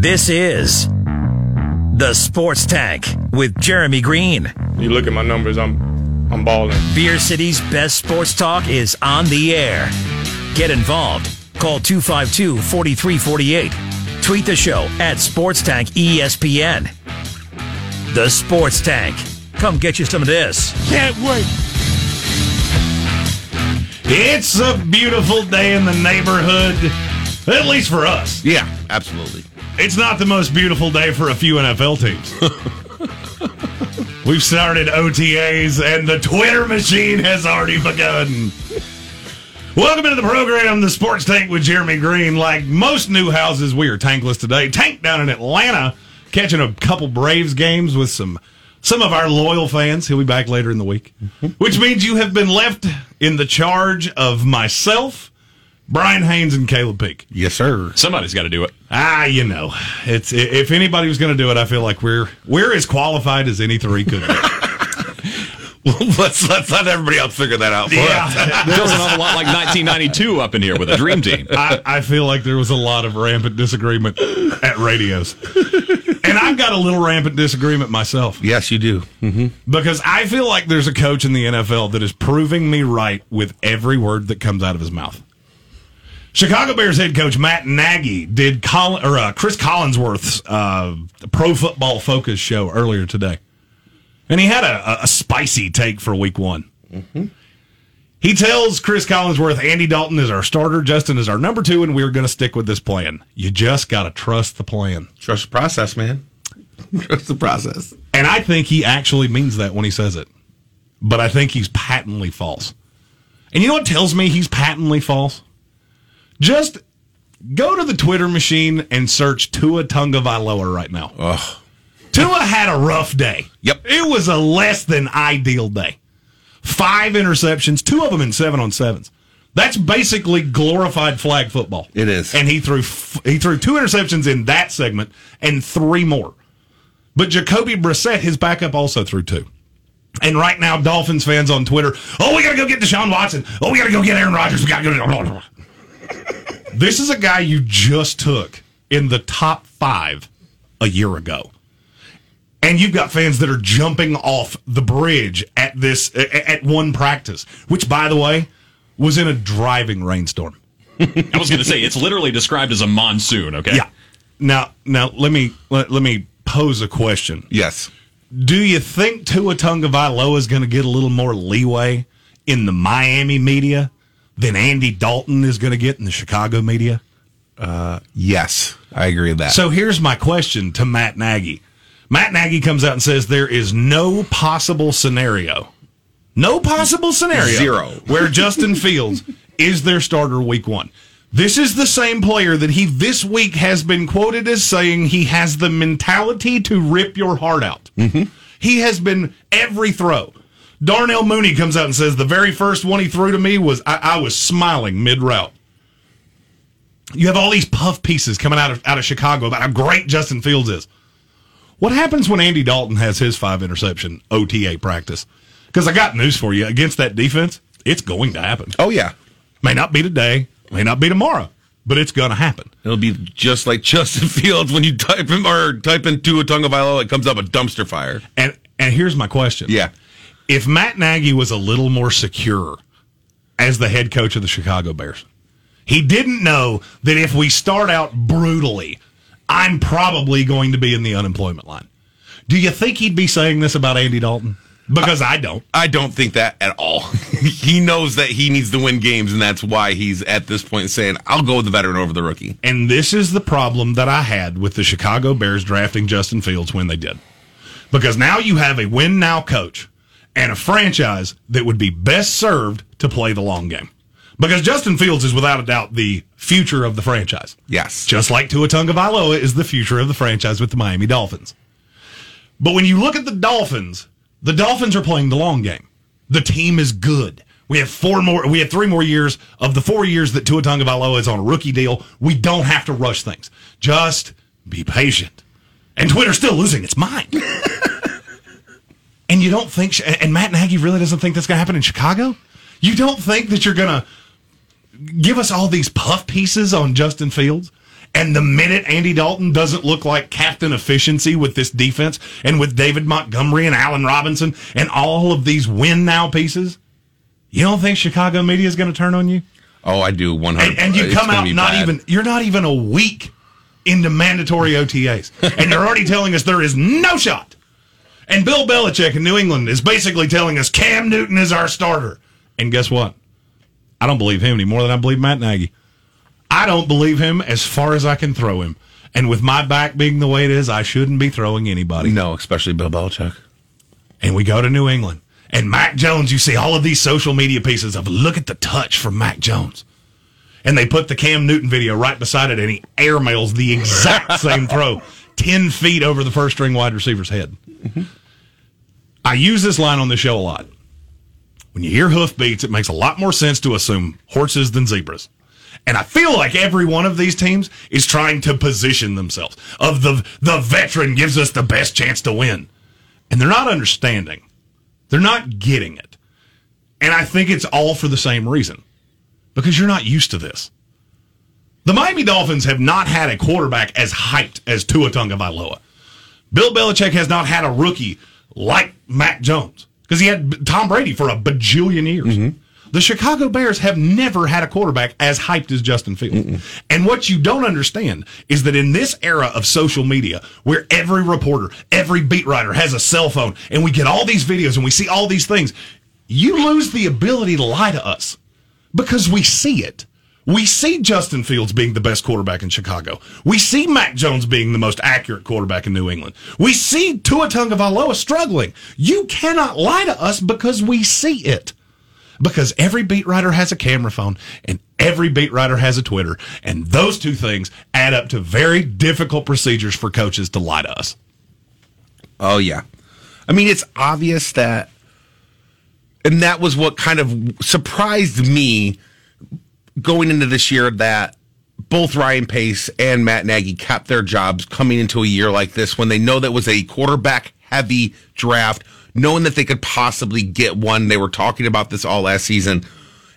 This is the Sports Tank with Jeremy Greene. You look at my numbers, I'm I'm balling. Beer City's best sports talk is on the air. Get involved. Call 252 4348. Tweet the show at Sports Tank ESPN. The Sports Tank. Come get you some of this. Can't wait. It's a beautiful day in the neighborhood, at least for us. Yeah, absolutely. It's not the most beautiful day for a few NFL teams. We've started OTAs and the Twitter machine has already begun. Welcome into the program, the Sports Tank with Jeremy Greene. Like most new houses, we are tankless today. Tank down in Atlanta, catching a couple Braves games with some some of our loyal fans. He'll be back later in the week, mm-hmm. which means you have been left in the charge of myself, Brian Haynes, and Caleb Peak. Yes, sir. Somebody's got to do it. Ah, you know, it's if anybody was going to do it, I feel like we're we're as qualified as any three could be. let's let's let everybody else figure that out. For us. yeah, Feels an awful lot like 1992 up in here with a dream team. I, I feel like there was a lot of rampant disagreement at radios, and I've got a little rampant disagreement myself Yes, you do. because I feel like there's a coach in the NFL that is proving me right with every word that comes out of his mouth. Chicago Bears head coach Matt Nagy did Colin, or uh, Chris Collinsworth's uh, Pro Football Focus show earlier today, and he had a, a, spicy take for Week One. He tells Chris Collinsworth, Andy Dalton is our starter, Justin is our number two, and we're going to stick with this plan. You just got to trust the plan. Trust the process, man. Trust the process. And I think he actually means that when he says it. But I think he's patently false. And you know what tells me he's patently false? Just go to the Twitter machine and search Tua Tagovailoa right now. Ugh. Tua had a rough day. Yep. It was a less than ideal day. Five interceptions, two of them in seven on sevens. That's basically glorified flag football. It is. And he threw f- he threw two interceptions in that segment and three more. But Jacoby Brissett, his backup, also threw two. And right now, Dolphins fans on Twitter, oh, we got to go get Deshaun Watson. Oh, we got to go get Aaron Rodgers. We got to go. This is a guy you just took in the top five a year ago. And you've got fans that are jumping off the bridge at this at one practice, which, by the way, was in a driving rainstorm. I was going to say it's literally described as a monsoon. Okay. Yeah. Now, now let me let, let me pose a question. Yes. Do you think Tua Tagovailoa is going to get a little more leeway in the Miami media than Andy Dalton is going to get in the Chicago media? Uh, yes. I agree with that. So here's my question to Matt Nagy. Matt Nagy comes out and says there is no possible scenario, no possible scenario, Zero. where Justin Fields is their starter week one. This is the same player that he this week has been quoted as saying he has the mentality to rip your heart out. Mm-hmm. He has been every throw. Darnell Mooney comes out and says the very first one he threw to me was I, I was smiling mid route. You have all these puff pieces coming out of out of Chicago about how great Justin Fields is. What happens when Andy Dalton has his five interception OTA practice? Because I got news for you against that defense, it's going to happen. oh yeah. May not be today, may not be tomorrow, but it's going to happen. It'll be just like Justin Fields when you type him or type into a Tagovailoa, it comes up a dumpster fire. And and here's my question: Yeah. If Matt Nagy was a little more secure as the head coach of the Chicago Bears, he didn't know that if we start out brutally, I'm probably going to be in the unemployment line. Do you think he'd be saying this about Andy Dalton? Because I don't. I don't think that at all. he knows that he needs to win games, and that's why he's at this point saying, I'll go with the veteran over the rookie. And this is the problem that I had with the Chicago Bears drafting Justin Fields when they did. Because now you have a win now coach and a franchise that would be best served to play the long game. Because Justin Fields is without a doubt the future of the franchise. Yes. Just like Tua Tagovailoa is the future of the franchise with the Miami Dolphins. But when you look at the Dolphins, the Dolphins are playing the long game. The team is good. We have four more. We have three more years of the four years that Tua Tagovailoa is on a rookie deal. We don't have to rush things. Just be patient. And Twitter's still losing its mind. And you don't think, and Matt Nagy really doesn't think that's going to happen in Chicago. You don't think that you're going to give us all these puff pieces on Justin Fields And the minute Andy Dalton doesn't look like captain efficiency with this defense and with David Montgomery and Allen Robinson and all of these win now pieces, you don't think Chicago media is going to turn on you? Oh, I do. One hundred. And, and you come out not even you're not even a week into mandatory OTAs, and they're already telling us there is no shot. And Bill Belichick in New England is basically telling us Cam Newton is our starter. And guess what? I don't believe him any more than I believe Matt Nagy. I don't believe him as far as I can throw him. And with my back being the way it is, I shouldn't be throwing anybody. No, especially Bill Belichick. And we go to New England. And Mac Jones, you see all of these social media pieces of look at the touch from Mac Jones. And they put the Cam Newton video right beside it, and he airmails the exact same throw 10 feet over the first string wide receiver's head. Mm-hmm. I use this line on the show a lot. When you hear hoofbeats, it makes a lot more sense to assume horses than zebras. And I feel like every one of these teams is trying to position themselves. Of the the veteran gives us the best chance to win. And they're not understanding. They're not getting it. And I think it's all for the same reason. Because you're not used to this. The Miami Dolphins have not had a quarterback as hyped as Tua Tagovailoa. Bill Belichick has not had a rookie like Mac Jones because he had Tom Brady for a bajillion years. Mm-hmm. The Chicago Bears have never had a quarterback as hyped as Justin Fields. And what you don't understand is that in this era of social media, where every reporter, every beat writer has a cell phone, and we get all these videos and we see all these things, you lose the ability to lie to us because we see it. We see Justin Fields being the best quarterback in Chicago. We see Mac Jones being the most accurate quarterback in New England. We see Tua Tagovailoa struggling. You cannot lie to us because we see it. Because every beat writer has a camera phone and every beat writer has a Twitter, and those two things add up to very difficult procedures for coaches to lie to us. Oh yeah, I mean it's obvious that, and that was what kind of surprised me going into this year that both Ryan Pace and Matt Nagy kept their jobs coming into a year like this when they know that was a quarterback heavy draft, knowing that they could possibly get one. They were talking about this all last season.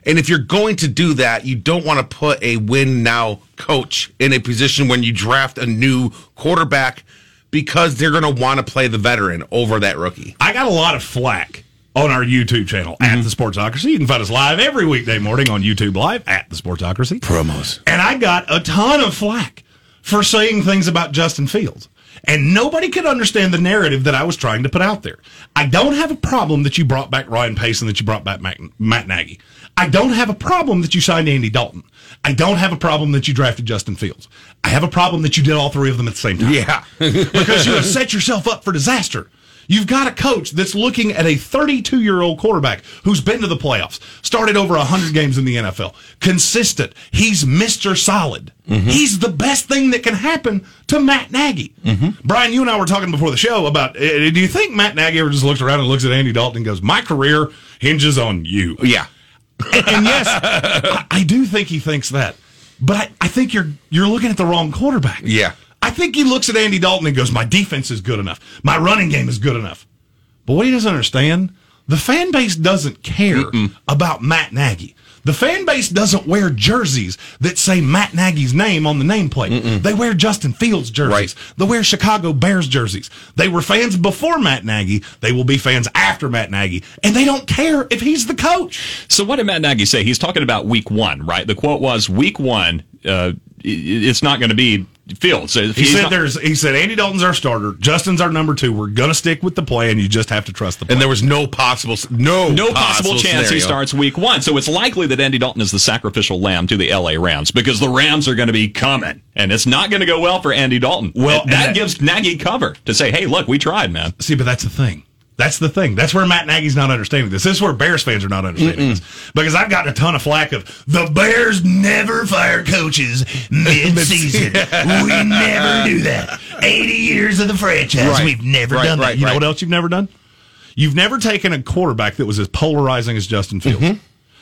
And if you're going to do that, you don't want to put a win now coach in a position when you draft a new quarterback because they're going to want to play the veteran over that rookie. I got a lot of flack on our YouTube channel at mm-hmm. the Sportsocracy. You can find us live every weekday morning on YouTube Live at the Sportsocracy. Promos. And I got a ton of flack for saying things about Justin Fields. And nobody could understand the narrative that I was trying to put out there. I don't have a problem that you brought back Ryan Pace and that you brought back Matt, Matt Nagy. I don't have a problem that you signed Andy Dalton. I don't have a problem that you drafted Justin Fields. I have a problem that you did all three of them at the same time Yeah. because you have set yourself up for disaster. You've got a coach that's looking at a 32 year old quarterback who's been to the playoffs, started over 100 games in the NFL, consistent. He's Mr. Solid. Mm-hmm. He's the best thing that can happen to Matt Nagy. Mm-hmm. Brian, you and I were talking before the show about uh, do you think Matt Nagy ever just looks around and looks at Andy Dalton and goes, My career hinges on you? yeah. and, and yes, I, I do think he thinks that. But I, I think you're you're looking at the wrong quarterback. Yeah. I think he looks at Andy Dalton and goes, My defense is good enough. My running game is good enough. But what he doesn't understand, the fan base doesn't care about Matt Nagy. The fan base doesn't wear jerseys that say Matt Nagy's name on the nameplate. They wear Justin Fields jerseys. Right. They wear Chicago Bears jerseys. They were fans before Matt Nagy. They will be fans after Matt Nagy. And they don't care if he's the coach. So what did Matt Nagy say? He's talking about week one, right? The quote was week one, uh, it's not going to be Fields. So if He said not- there's he said Andy Dalton's our starter. Justin's our number two. We're gonna stick with the plan. And you just have to trust the plan. And there was no possible, no, no possible chance he starts week one. So it's likely that Andy Dalton is the sacrificial lamb to the LA Rams because the Rams are going to be coming and it's not going to go well for Andy Dalton. Well, that, that- gives Nagy cover to say, hey, look, we tried, man. See, but that's the thing. That's the thing. That's where Matt Nagy's not understanding this. This is where Bears fans are not understanding this. Because I've gotten a ton of flack of the Bears never fire coaches mid-season. we never do that. 80 years of the franchise. Right. We've never Right, done that. right, You know what else you've never done? You've never taken a quarterback that was as polarizing as Justin Fields. Mm-hmm.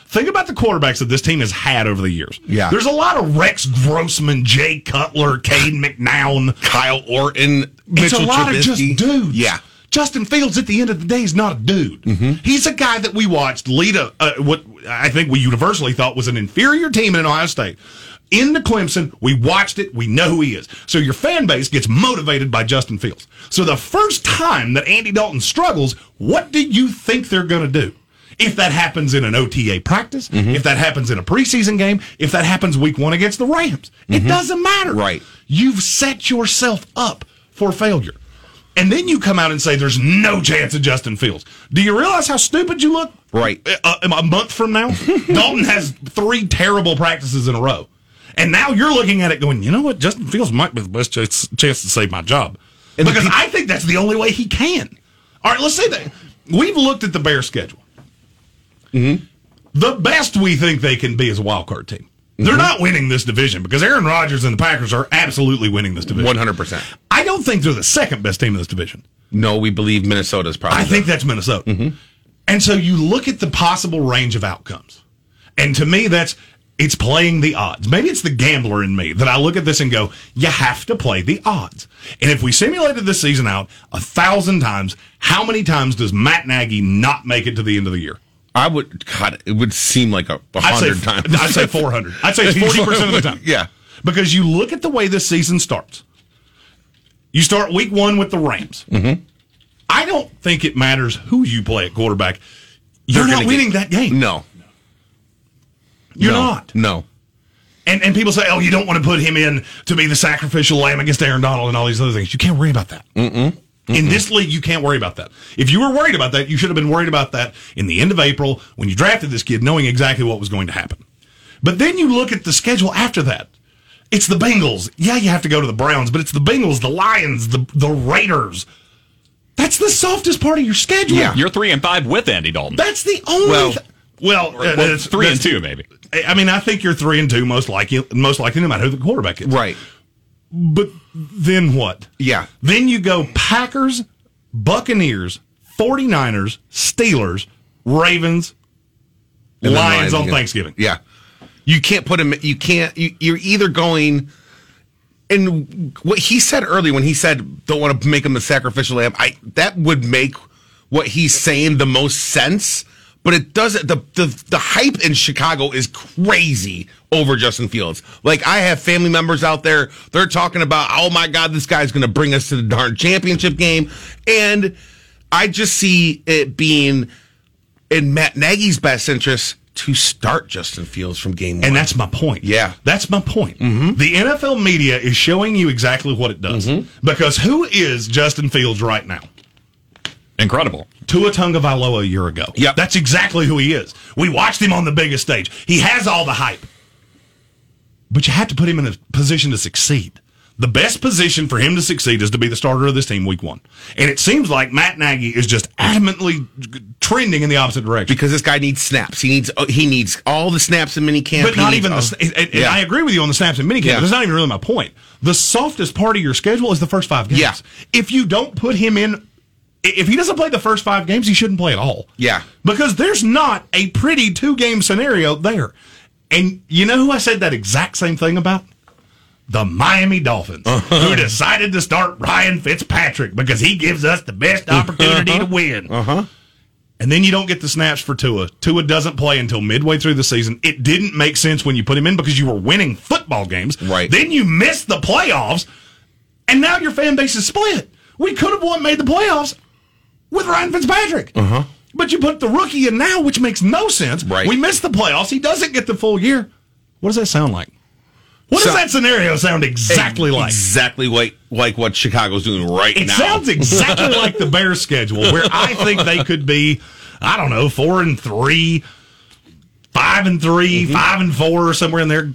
Think about the quarterbacks that this team has had over the years. Yeah. There's a lot of Rex Grossman, Jay Cutler, Cade McNown. Kyle Orton, It's Mitchell a lot Trubisky. of just dudes. Yeah. Justin Fields at the end of the day is not a dude. He's a guy that we watched lead a uh, what I think we universally thought was an inferior team in Ohio State. into Clemson. We watched it. We know who he is. So your fan base gets motivated by Justin Fields. So the first time that Andy Dalton struggles, what do you think they're going to do? If that happens in an OTA practice, if that happens in a preseason game, if that happens week one against the Rams, it doesn't matter. Right. You've set yourself up for failure. And then you come out and say there's no chance of Justin Fields. Do you realize how stupid you look? Right. A, a month from now, Dalton has three terrible practices in a row. And now you're looking at it going, you know what? Justin Fields might be the best chance, chance to save my job. And because peop- I think that's the only way he can. All right, let's say that. We've looked at the Bears schedule. Mm-hmm. The best we think they can be is a wild card team. They're not winning this division because Aaron Rodgers and the Packers are absolutely winning this division. 100%. I don't think they're the second best team in this division. No, we believe Minnesota's probably. I think that's Minnesota. Mm-hmm. And so you look at the possible range of outcomes. And to me, that's it's playing the odds. Maybe it's the gambler in me that I look at this and go, you have to play the odds. And if we simulated this season out a thousand times, how many times does Matt Nagy not make it to the end of the year? I would. God, it would seem like a, a I'd say, hundred times. I'd say 400. I'd say 40% of the time. Yeah. Because you look at the way this season starts. You start week one with the Rams. Mm-hmm. I don't think it matters who you play at quarterback. You're They're not winning get- that game. No, You're no, not. No. And and people say, oh, you don't want to put him in to be the sacrificial lamb against Aaron Donald and all these other things. You can't worry about that. Mm-mm. In this league, you can't worry about that. If you were worried about that, you should have been worried about that in the end of April when you drafted this kid, knowing exactly what was going to happen. But then you look at the schedule after that. It's the Bengals. Yeah, you have to go to the Browns, but it's the Bengals, the Lions, the the Raiders. That's the softest part of your schedule. Yeah. You're three and five with Andy Dalton. That's the only. Well- th- well, uh, well, that's- three and two, maybe. I mean, I think you're three and two most likely, most likely, no matter who the quarterback is. Right. But then what? Yeah. Then you go Packers, Buccaneers, 49ers, Steelers, Ravens, Lions on again. Thanksgiving. Yeah. You can't put him. You can't. You, you're either going. And what he said earlier when he said, "Don't want to make him the sacrificial lamb," I that would make what he's saying the most sense. But it doesn't. The the the hype in Chicago is crazy over Justin Fields. Like I have family members out there. They're talking about, "Oh my God, this guy's going to bring us to the darn championship game," and I just see it being in Matt Nagy's best interest to start Justin Fields from game one. And that's my point. Yeah. That's my point. Mm-hmm. The NFL media is showing you exactly what it does. Mm-hmm. Because who is Justin Fields right now? Incredible. Tua Tagovailoa a year ago. Yeah. That's exactly who he is. We watched him on the biggest stage. He has all the hype. But you have to put him in a position to succeed. The best position for him to succeed is to be the starter of this team week one. And it seems like Matt Nagy is just adamantly trending in the opposite direction. because this guy needs snaps. He needs oh, he needs all the snaps in mini camp. But not even the. all- sna- And, and Yeah. I agree with you on the snaps in minicamp. Yeah. That's not even really my point. The softest part of your schedule is the first five games. Yeah. If you don't put him in, if he doesn't play the first five games, he shouldn't play at all. Yeah. Because there's not a pretty two game scenario there. And you know who I said that exact same thing about? The Miami Dolphins, Uh-huh. who decided to start Ryan Fitzpatrick because he gives us the best opportunity to win. Uh-huh. And then you don't get the snaps for Tua. Tua doesn't play until midway through the season. It didn't make sense when you put him in because you were winning football games. Right. Then you missed the playoffs, and now your fan base is split. We could have won, made the playoffs with Ryan Fitzpatrick. Uh-huh. But you put the rookie in now, which makes no sense. Right. We missed the playoffs. He doesn't get the full year. What does that sound like? What does that scenario sound exactly like? exactly like like what Chicago's doing right It now. It sounds exactly like the Bears schedule, where I think they could be, I don't know, four and three, five and 3 Mm-hmm. five and four, or somewhere in there.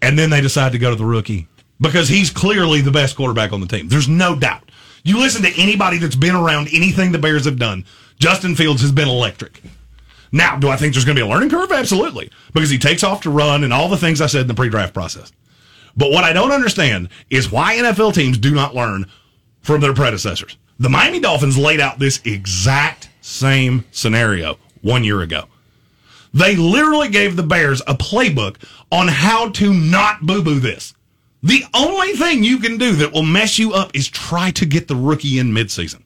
And then they decide to go to the rookie because he's clearly the best quarterback on the team. There's no doubt. You listen to anybody that's been around anything the Bears have done, Justin Fields has been electric. Now, do I think there's going to be a learning curve? Absolutely. Because he takes off to run and all the things I said in the pre draft process. But what I don't understand is why NFL teams do not learn from their predecessors. The Miami Dolphins laid out this exact same scenario one year ago. They literally gave the Bears a playbook on how to not boo boo this. The only thing you can do that will mess you up is try to get the rookie in midseason.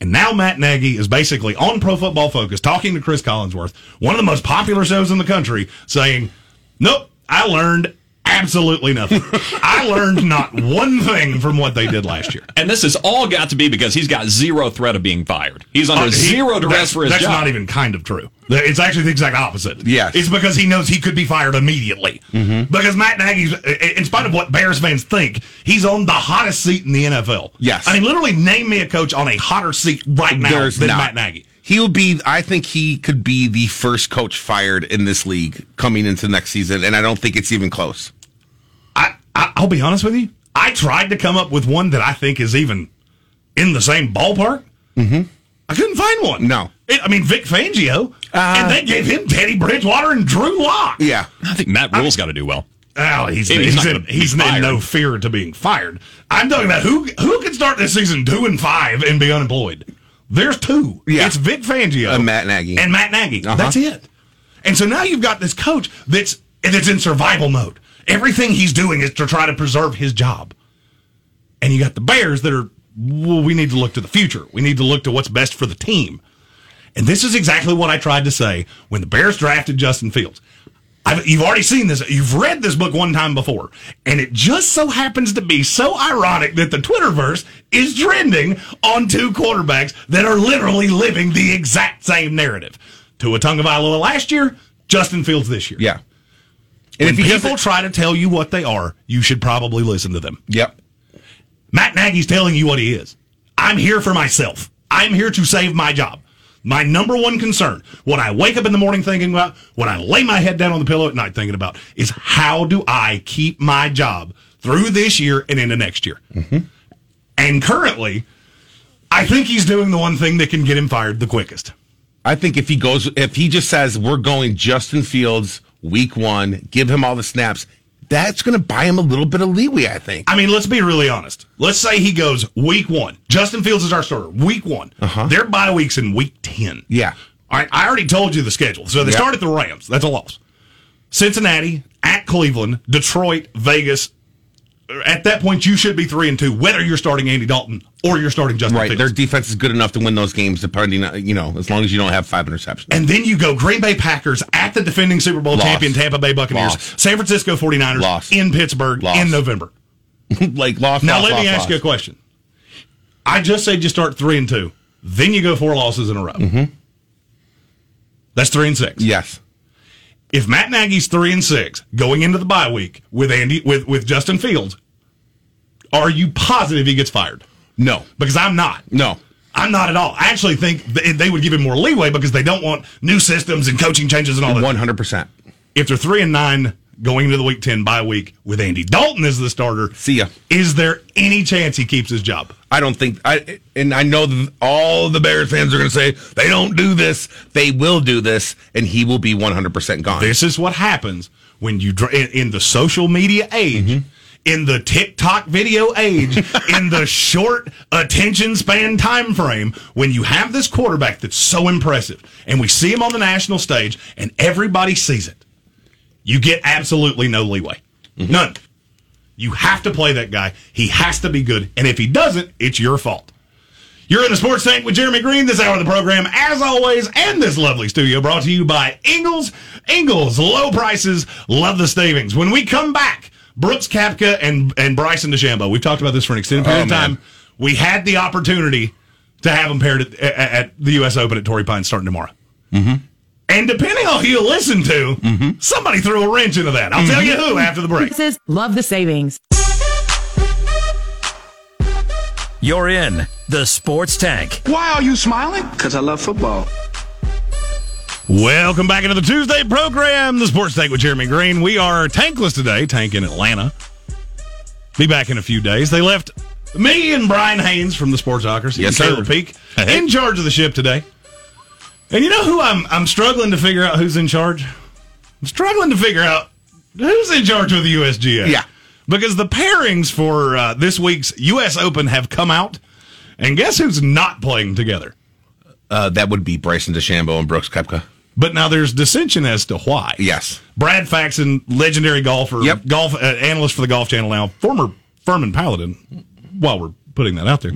And now Matt Nagy is basically on Pro Football Focus talking to Chris Collinsworth, one of the most popular shows in the country, saying, Nope, I learned Absolutely nothing. I learned not one thing from what they did last year. And this has all got to be because he's got zero threat of being fired. He's under Uh, he- zero duress that's, for his that's job. not even kind of true. It's actually the exact opposite. Yes. It's because he knows he could be fired immediately. Because Matt Nagy's, in spite of what Bears fans think, he's on the hottest seat in the NFL. Yes. I mean, literally, name me a coach on a hotter seat right now There's than not. Matt Nagy. He will be. I think he could be the first coach fired in this league coming into next season, and I don't think it's even close. I, I I'll be honest with you. I tried to come up with one that I think is even in the same ballpark. Mm-hmm. I couldn't find one. No. It- I mean Vic Fangio, Uh, and they gave him Teddy Bridgewater and Drew Lock. Yeah, I think Matt Rhule's got to do well. Oh, he's He's he's, not in, he's in no fear to being fired. I'm talking about who who can start this season two and five and be unemployed. There's two. Yeah. It's Vic Fangio And Matt Nagy. and Matt Nagy. Uh-huh. That's it. And so now you've got this coach that's that's in survival mode. Everything he's doing is to try to preserve his job. And you got the Bears that are well, we need to look to the future. We need to look to what's best for the team. And this is exactly what I tried to say when the Bears drafted Justin Fields. I've, you've already seen this. You've read this book one time before. And it just so happens to be so ironic that the Twitterverse is trending on two quarterbacks that are literally living the exact same narrative. Tua Tagovailoa last year, Justin Fields this year. yeah. When if people try to tell you what they are, you should probably listen to them. Yep. Matt Nagy's telling you what he is. I'm here for myself. I'm here to save my job. My number one concern, what I wake up in the morning thinking about, what I lay my head down on the pillow at night thinking about, is how do I keep my job through this year and into next year? Mm-hmm. And currently, I think he's doing the one thing that can get him fired the quickest. I think if he goes, if he just says we're going Justin Fields week one, give him all the snaps, that's going to buy him a little bit of leeway. I think. I mean, let's be really honest. Let's say he goes week one. Justin Fields is our starter. Week one. Uh-huh. Their bye week's in week 10. Yeah. All right. I already told you the schedule. So they Yeah. start at the Rams. That's a loss. Cincinnati, at Cleveland, Detroit, Vegas. At that point, you should be three and two, whether you're starting Andy Dalton or you're starting Justin Right. Fields. Their defense is good enough to win those games, depending, on, you know, as long as you don't have five interceptions. and then you go Green Bay Packers at the defending Super Bowl Loss. champion Tampa Bay Buccaneers, Loss. San Francisco 49ers Loss. in Pittsburgh in November. like lost. Now let me ask you a question. I just said you start three and two, then you go four losses in a row. Mm-hmm. That's three and six. Yes. If Matt Nagy's three and six going into the bye week with Andy with with Justin Fields, are you positive he gets fired? No. Because I'm not. No. I'm not at all. I actually think they would give him more leeway because they don't want new systems and coaching changes and all that. One hundred percent. If they're three and nine going into the week ten bye week with Andy Dalton as the starter, See ya. Is there any chance he keeps his job? I don't think I and I know all the Bears fans are going to say they don't do this. They will do this, and he will be one hundred percent gone. This is what happens when you in, in the social media age, mm-hmm. in the TikTok video age, in the short attention span time frame. When you have this quarterback that's so impressive, and we see him on the national stage, and everybody sees it, you get absolutely no leeway, none. You have to play that guy. He has to be good, and if he doesn't, it's your fault. You're in the Sports Tank with Jeremy Greene this hour of the program, as always, and this lovely studio brought to you by Ingles. Ingles, low prices, love the savings. When we come back, Brooks Koepka and, and Bryson DeChambeau, we've talked about this for an extended period Oh, of man. time. We had the opportunity to have them paired at, at, at the U.S. Open at Torrey Pines starting tomorrow. Mm-hmm. And depending on who you listen to, mm-hmm. somebody threw a wrench into that. I'll tell you mm-hmm. who after the break. Prices, love the savings. You're in the Sports Tank. Why are you smiling? Because I love football. Welcome back into the Tuesday program, the Sports Tank with Jeremy Greene. We are tankless today, tank in Atlanta. Be back in a few days. They left me and Brian Haynes from the Sportsocracy, Yes, and sir. Caleb Peak, in charge of the ship today. And you know who I'm I'm struggling to figure out who's in charge? I'm struggling to figure out who's in charge of the USGA. Yeah. Because the pairings for uh, this week's U.S. Open have come out, and guess who's not playing together? Uh, that would be Bryson DeChambeau and Brooks Koepka. But now there's dissension as to why. Yes. Brad Faxon, legendary golfer, Yep. golf uh, analyst for the Golf Channel now, former Furman Paladin. While we're putting that out there,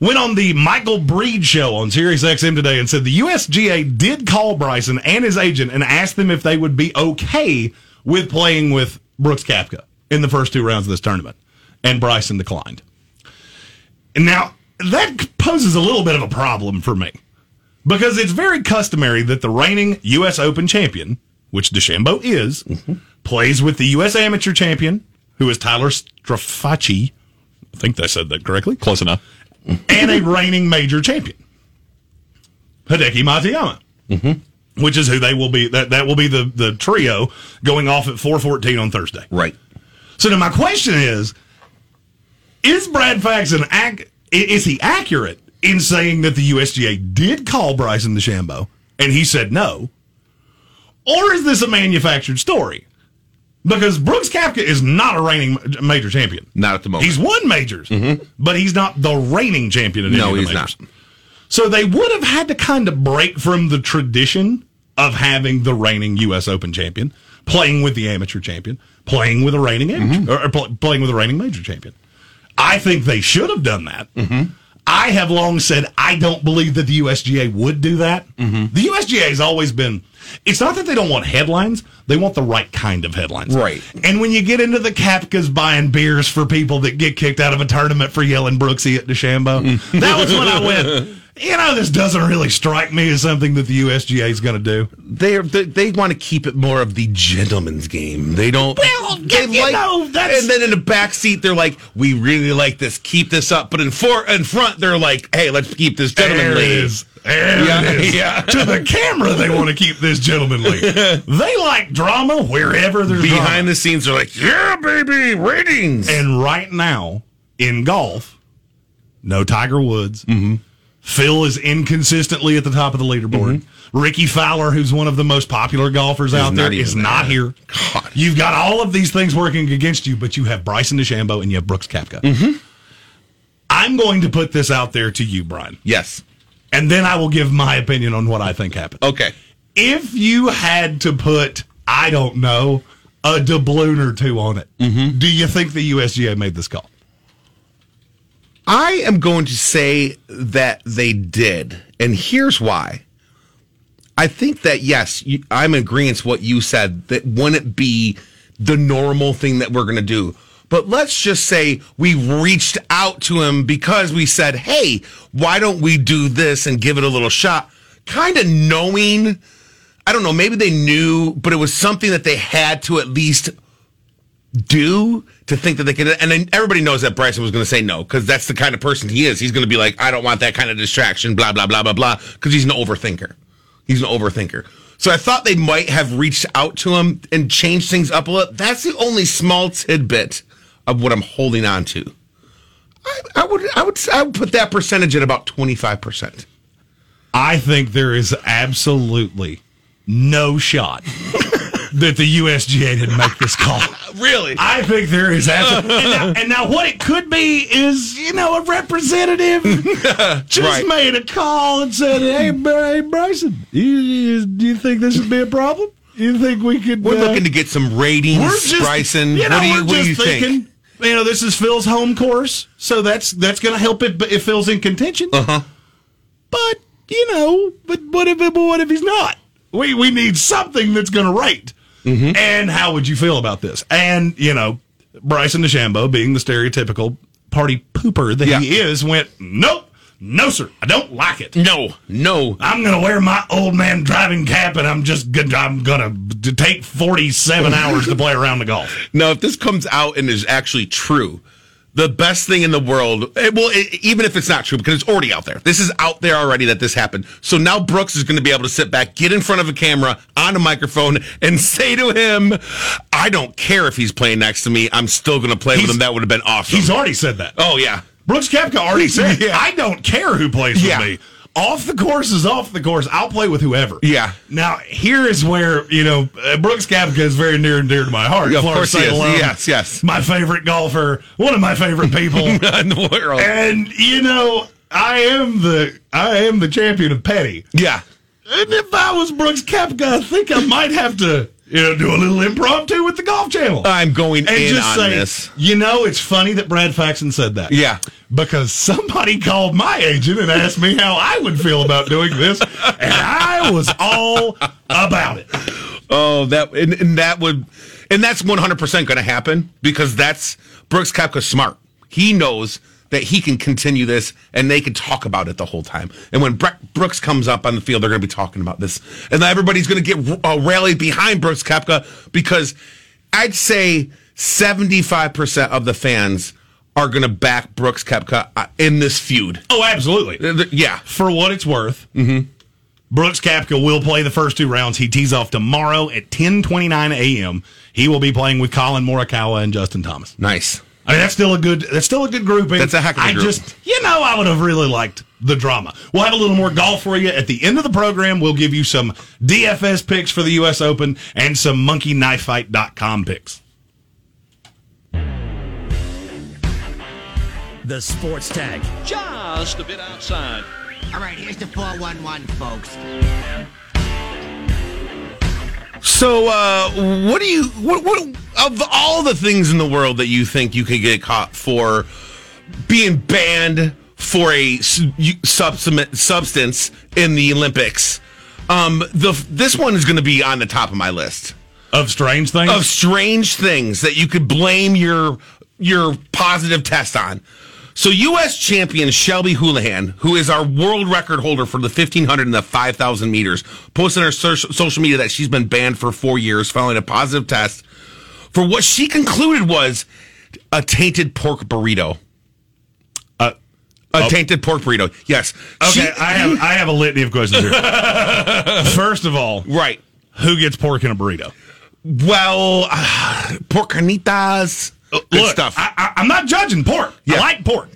went on the Michael Breed show on Sirius XM today and said the USGA did call Bryson and his agent and asked them if they would be okay with playing with Brooks Koepka in the first two rounds of this tournament, and Bryson declined. Now that poses a little bit of a problem for me because it's very customary that the reigning U.S. Open champion, which DeChambeau is, mm-hmm. plays with the U.S. Amateur champion, who is Tyler Strafaci. I think I said that correctly. Close enough. And a reigning major champion, Hideki Matsuyama, mm-hmm. which is who they will be. That that will be the the trio going off at four fourteen on Thursday. Right. So now my question is: Is Brad Faxon ac- is he accurate in saying that the USGA did call Bryson DeChambeau and he said no, or is this a manufactured story? Because Brooks Koepka is not a reigning major champion. Not at the moment. He's won majors, mm-hmm. but he's not the reigning champion in any no, of the he's majors. not. So they would have had to kind of break from the tradition of having the reigning U.S. Open champion playing with the amateur champion, playing with a reigning amateur, mm-hmm. or, or pl- playing with a reigning major champion. I think they should have done that. Mm-hmm. I have long said I don't believe that the USGA would do that. The USGA has always been. It's not that they don't want headlines; they want the right kind of headlines. Right. And when you get into the Koepkas buying beers for people that get kicked out of a tournament for yelling Brooksy at DeChambeau, mm. that was when I went. You know, this doesn't really strike me as something that the USGA is going to do. They're, they they want to keep it more of the gentleman's game. They don't. Well, they you know, that's- and then in the back seat, they're like, "We really like this. Keep this up." But in for in front, they're like, "Hey, let's keep this gentlemanly." it is. There Yeah, it is. yeah. To the camera, they want to keep this gentlemanly. they like drama wherever there's Behind drama. the scenes, they're like, "Yeah, baby, ratings." And right now in golf, no Tiger Woods. Mm-hmm. Phil is inconsistently at the top of the leaderboard. Rickie Fowler, who's one of the most popular golfers out there, not is not there. here. God. You've got all of these things working against you, but you have Bryson DeChambeau and you have Brooks Koepka. Mm-hmm. I'm going to put this out there to you, Brian, yes. and then I will give my opinion on what I think happened. Okay. If you had to put, I don't know, a doubloon or two on it, Mm-hmm. do you think the USGA made this call? I am going to say that they did. And here's why. I think that, yes, you, I'm in agreement with what you said, that wouldn't be the normal thing that we're going to do. But let's just say we reached out to him because we said, hey, why don't we do this and give it a little shot? Kind of knowing, I don't know, maybe they knew, but it was something that they had to at least do to think that they can. and then everybody knows that Bryson was going to say no because that's the kind of person he is. He's going to be like I don't want that kind of distraction blah blah blah blah blah because he's an overthinker. He's an overthinker. So I thought they might have reached out to him and changed things up a little. That's the only small tidbit of what I'm holding on to. I, I would I would I would put that percentage at about 25% I think there is absolutely no shot that the USGA didn't make this call. really I think there is absolutely. And now, and now what it could be is, you know, a representative just Right. made a call and said, hey, hey Bryson, you, you, do you think this would be a problem? You think we could. we're uh, looking to get some ratings just, Bryson You know, what do you what do you thinking, think You know, this is Phil's home course, so that's that's going to help it if Phil's in contention. uh-huh But you know, but what if but what if he's not? We we need something that's going to rate. Mm-hmm. And how would you feel about this? And you know, Bryson DeChambeau, being the stereotypical party pooper that he is, went nope, no sir, I don't like it. no no I'm gonna wear my old man driving cap, and I'm just gonna, I'm gonna take 47 hours to play around the golf. Now, if this comes out and is actually true, the best thing in the world, eh, well, eh, even if it's not true, because it's already out there. This is out there already that this happened. So now Brooks is going to be able to sit back, get in front of a camera, on a microphone, and say to him, I don't care if he's playing next to me. I'm still going to play with him. That would have been awesome. He's already said that. oh, yeah. Brooks Koepka already said, Yeah. I don't care who plays with me. Off the course is off the course. I'll play with whoever. Yeah. Now, here is where, you know, uh, Brooks Koepka is very near and dear to my heart. Yeah, of Florida course State alum, Yes, yes. My favorite golfer, one of my favorite people. in the world. and, you know, I am the I am the champion of petty. Yeah. And if I was Brooks Koepka, I think I might have to, you know, do a little impromptu with the Golf Channel. I'm going and in just on say, this. you know, it's funny that Brad Faxon said that. Yeah. Because somebody called my agent and asked me how I would feel about doing this, and I was all about it. Oh, that and, and that would And that's 100% going to happen because that's Brooks Koepka smart. He knows that he can continue this and they can talk about it the whole time. And when Bre- Brooks comes up on the field, they're going to be talking about this. And everybody's going to get uh, rallied behind Brooks Koepka because I'd say 75% of the fans are going to back Brooks Koepka uh, in this feud. Oh, absolutely. Uh, Yeah. For what it's worth, Brooks Koepka will play the first two rounds. He tees off tomorrow at 10:29 a.m. He will be playing with Collin Morikawa and Justin Thomas. Nice. I mean, that's still a good. That's still a good grouping. That's a heck of a I group. just, you know, I would have really liked the drama. We'll have a little more golf for you at the end of the program. We'll give you some DFS picks for the U.S. Open and some monkeyknifefight.com picks. The Sports Tag. Just a bit outside. All right, here's the 411, folks. So, uh, what do you what, what of all the things in the world that you think you could get caught for being banned for a su- substance in the Olympics? Um, the this one is going to be on the top of my list Of strange things. of strange things that you could blame your your positive test on. So, U.S. champion Shelby Houlihan, who is our world record holder for the 1500 and the 5000 meters, posted on her social media that she's been banned for four years following a positive test for what she concluded was a tainted pork burrito. Uh, A tainted pork burrito. Yes. okay, She- I have I have a litany of questions here. First of all, right. who gets pork in a burrito? Well, uh, pork carnitas. Good Look, stuff. I, I, I'm not judging pork. Yeah. I like pork.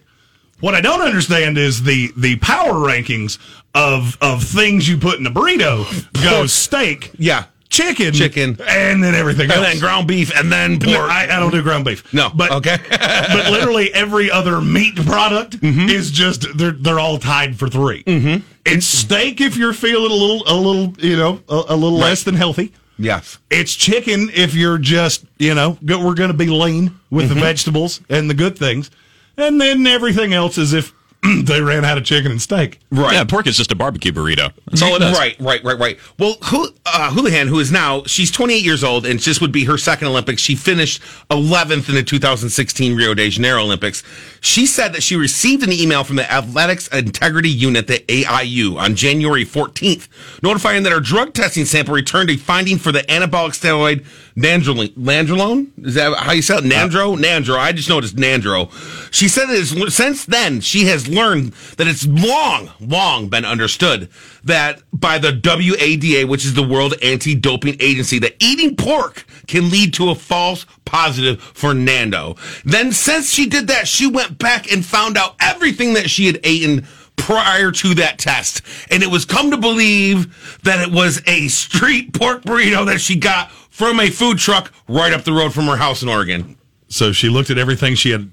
What I don't understand is the the power rankings of of things you put in a burrito goes steak, yeah. chicken, Chicken. and then everything else. And then ground beef and then No, pork. I, I don't do ground beef. No, but okay. but literally every other meat product is just they're they're all tied for 3 Mm-hmm. It's steak if you're feeling a little a little you know a, a little less than healthy. Yes. It's chicken if you're just, you know, go, we're going to be lean with Mm-hmm. the vegetables and the good things. And then everything else is if they ran out of chicken and steak. Right. Yeah, pork is just a barbecue burrito. That's all it is. Right, right, right, right. Well, Hul- uh, Houlihan, who is now she's 28 years old, and this would be her second Olympics. She finished 11th in the 2016 Rio de Janeiro Olympics. She said that she received an email from the Athletics Integrity Unit, the AIU, on January 14th, notifying that her drug testing sample returned a finding for the anabolic steroid nandrolone. Nandrolone? Is that how you say it? Nandro? Uh, Nandro. I just know it Nandro. She said that since then she has learned that it's long, long been understood that by the WADA, which is the World Anti-Doping Agency, that eating pork can lead to a false positive for Nando. Then since she did that, she went back and found out everything that she had eaten prior to that test. And it was come to believe that it was a street pork burrito that she got from a food truck right up the road from her house in Oregon. So she looked at everything she had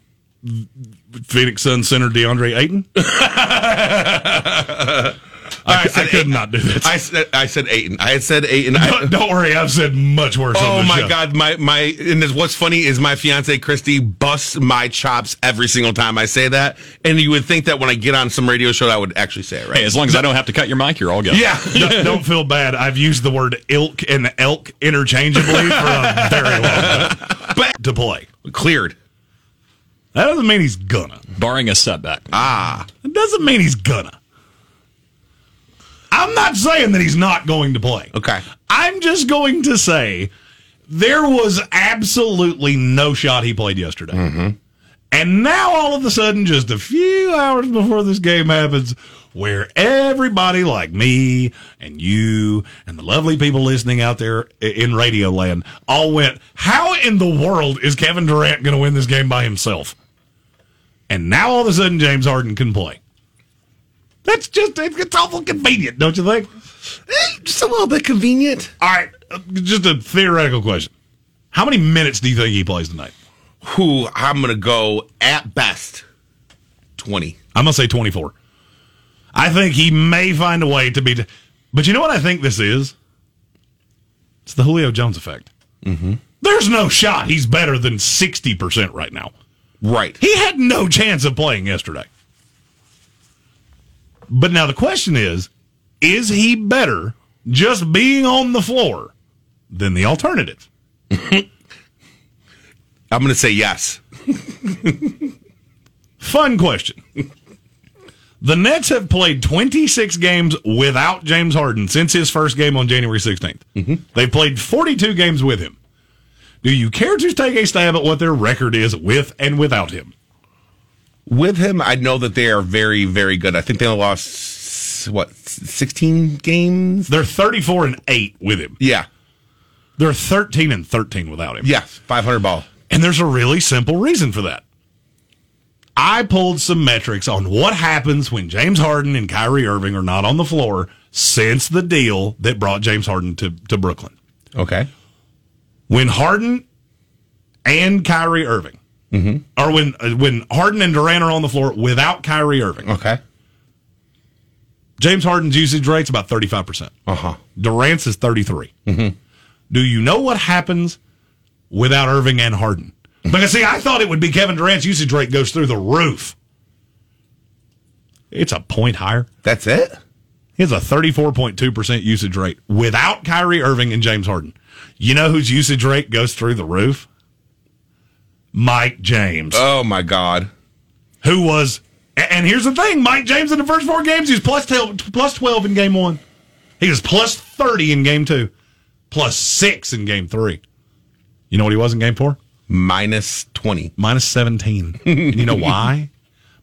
Phoenix Sun Center DeAndre Ayton. I, I could not do that. I said I said Aiton. I had said Aiton. I, don't, don't worry, I've said much worse. Oh on the my show. god, my my and this, what's funny is my fiance Christy busts my chops every single time I say that. And you would think that when I get on some radio show I would actually say it right. Hey, as long as I don't have to cut your mic, you're all good. yeah. don't, don't feel bad. I've used the word ilk and elk interchangeably for a very long time. But To play. cleared. That doesn't mean he's gonna. Barring a setback. Ah. It doesn't mean he's gonna. I'm not saying that he's not going to play. Okay. I'm just going to say there was absolutely no shot he played yesterday. Mm-hmm. And now all of a sudden, just a few hours before this game happens, where everybody like me and you and the lovely people listening out there in radio land all went, how in the world is Kevin Durant going to win this game by himself? And now all of a sudden, James Harden can play. That's just, it's awful convenient, don't you think? Eh, Just a little bit convenient. All right, uh, just a theoretical question. How many minutes do you think he plays tonight? Who I'm gonna go at best twenty. I'm going to say 24. I think he may find a way to be. But you know what I think this is? It's the Julio Jones effect. Mm-hmm. There's no shot he's better than 60% right now. Right. He had no chance of playing yesterday. But now the question is is he better just being on the floor than the alternative? I'm going to say yes. Fun question. The Nets have played 26 games without James Harden since his first game on January 16th. Mm-hmm. They've played 42 games with him. Do you care to take a stab at what their record is with and without him? With him, I know that they are very, very good. I think they only lost, what, 16 games? They're 34 and 8 with him. Yeah. They're 13 and 13 without him. Yes. 500 ball. And there's a really simple reason for that. I pulled some metrics on what happens when James Harden and Kyrie Irving are not on the floor since the deal that brought James Harden to, to Brooklyn. Okay. When Harden and Kyrie Irving, or when uh, when Harden and Durant are on the floor without Kyrie Irving, Okay. James Harden's usage rate's about 35%. Uh huh. Durant's is 33. Do you know what happens without Irving and Harden? Because see, I thought it would be Kevin Durant's usage rate goes through the roof. It's a point higher. That's it? He has a 34.2% usage rate without Kyrie Irving and James Harden. You know whose usage rate goes through the roof? Mike James, Oh, my God. who was, and here's the thing Mike James in the first four games, he was plus 12, plus 12 in game one. He was plus 30 in game two, plus six in game three. You know what he was in game four? Minus 20. minus 17. and you know why?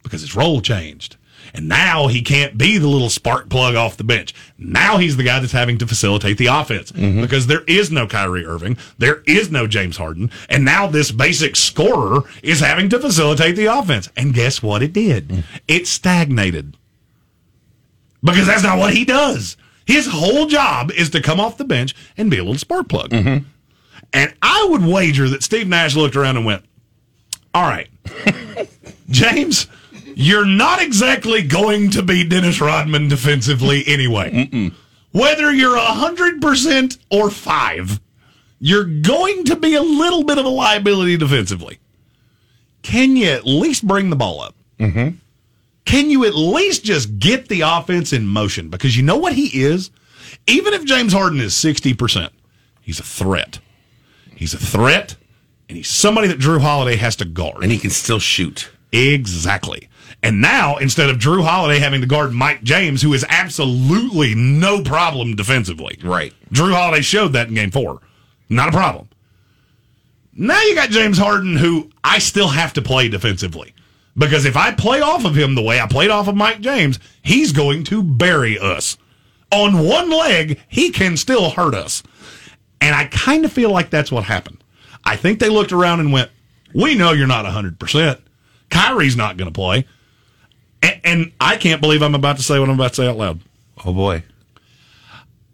Because his role changed. And now he can't be the little spark plug off the bench. Now he's the guy that's having to facilitate the offense mm-hmm. because there is no Kyrie Irving. There is no James Harden. And now this basic scorer is having to facilitate the offense. And guess what it did? Mm. It stagnated because that's not what he does. His whole job is to come off the bench and be a little spark plug. Mm-hmm. And I would wager that Steve Nash looked around and went, All right, James, you're not exactly going to be Dennis Rodman defensively anyway. Whether you're 100% or five, you're going to be a little bit of a liability defensively. Can you at least bring the ball up? Mm-hmm. Can you at least just get the offense in motion? Because you know what he is? Even if James Harden is 60%, he's a threat. He's a threat, and he's somebody that Jrue Holiday has to guard. And he can still shoot. Exactly. And now, instead of Jrue Holiday having to guard Mike James, who is absolutely no problem defensively. Right. Jrue Holiday showed that in game four. Not a problem. Now you got James Harden, who I still have to play defensively. Because if I play off of him the way I played off of Mike James, he's going to bury us. On one leg, he can still hurt us. And I kind of feel like that's what happened. I think they looked around and went, We know you're not 100%. Kyrie's not going to play. And, and I can't believe I'm about to say what I'm about to say out loud. Oh, boy.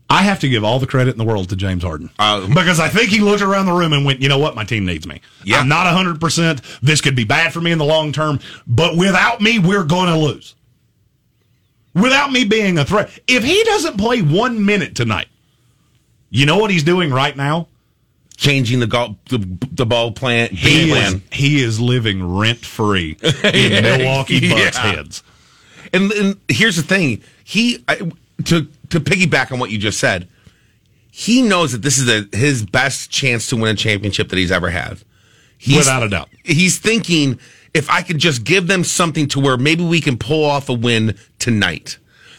I have to give all the credit in the world to James Harden Uh, because I think he looked around the room and went, "You know what? My team needs me. Yeah. I'm not 100. percent This could be bad for me in the long term, but without me, we're going to lose. Without me being a threat, if he doesn't play one minute tonight, you know what he's doing right now? Changing the, golf, the, the ball plant, He is, plan. he is living rent free in Milwaukee Bucks Yeah. heads. And, and here's the thing: he I, to to piggyback on what you just said, he knows that this is a, his best chance to win a championship that he's ever had. He's, Without a doubt. he's thinking if I could just give them something to where maybe we can pull off a win tonight.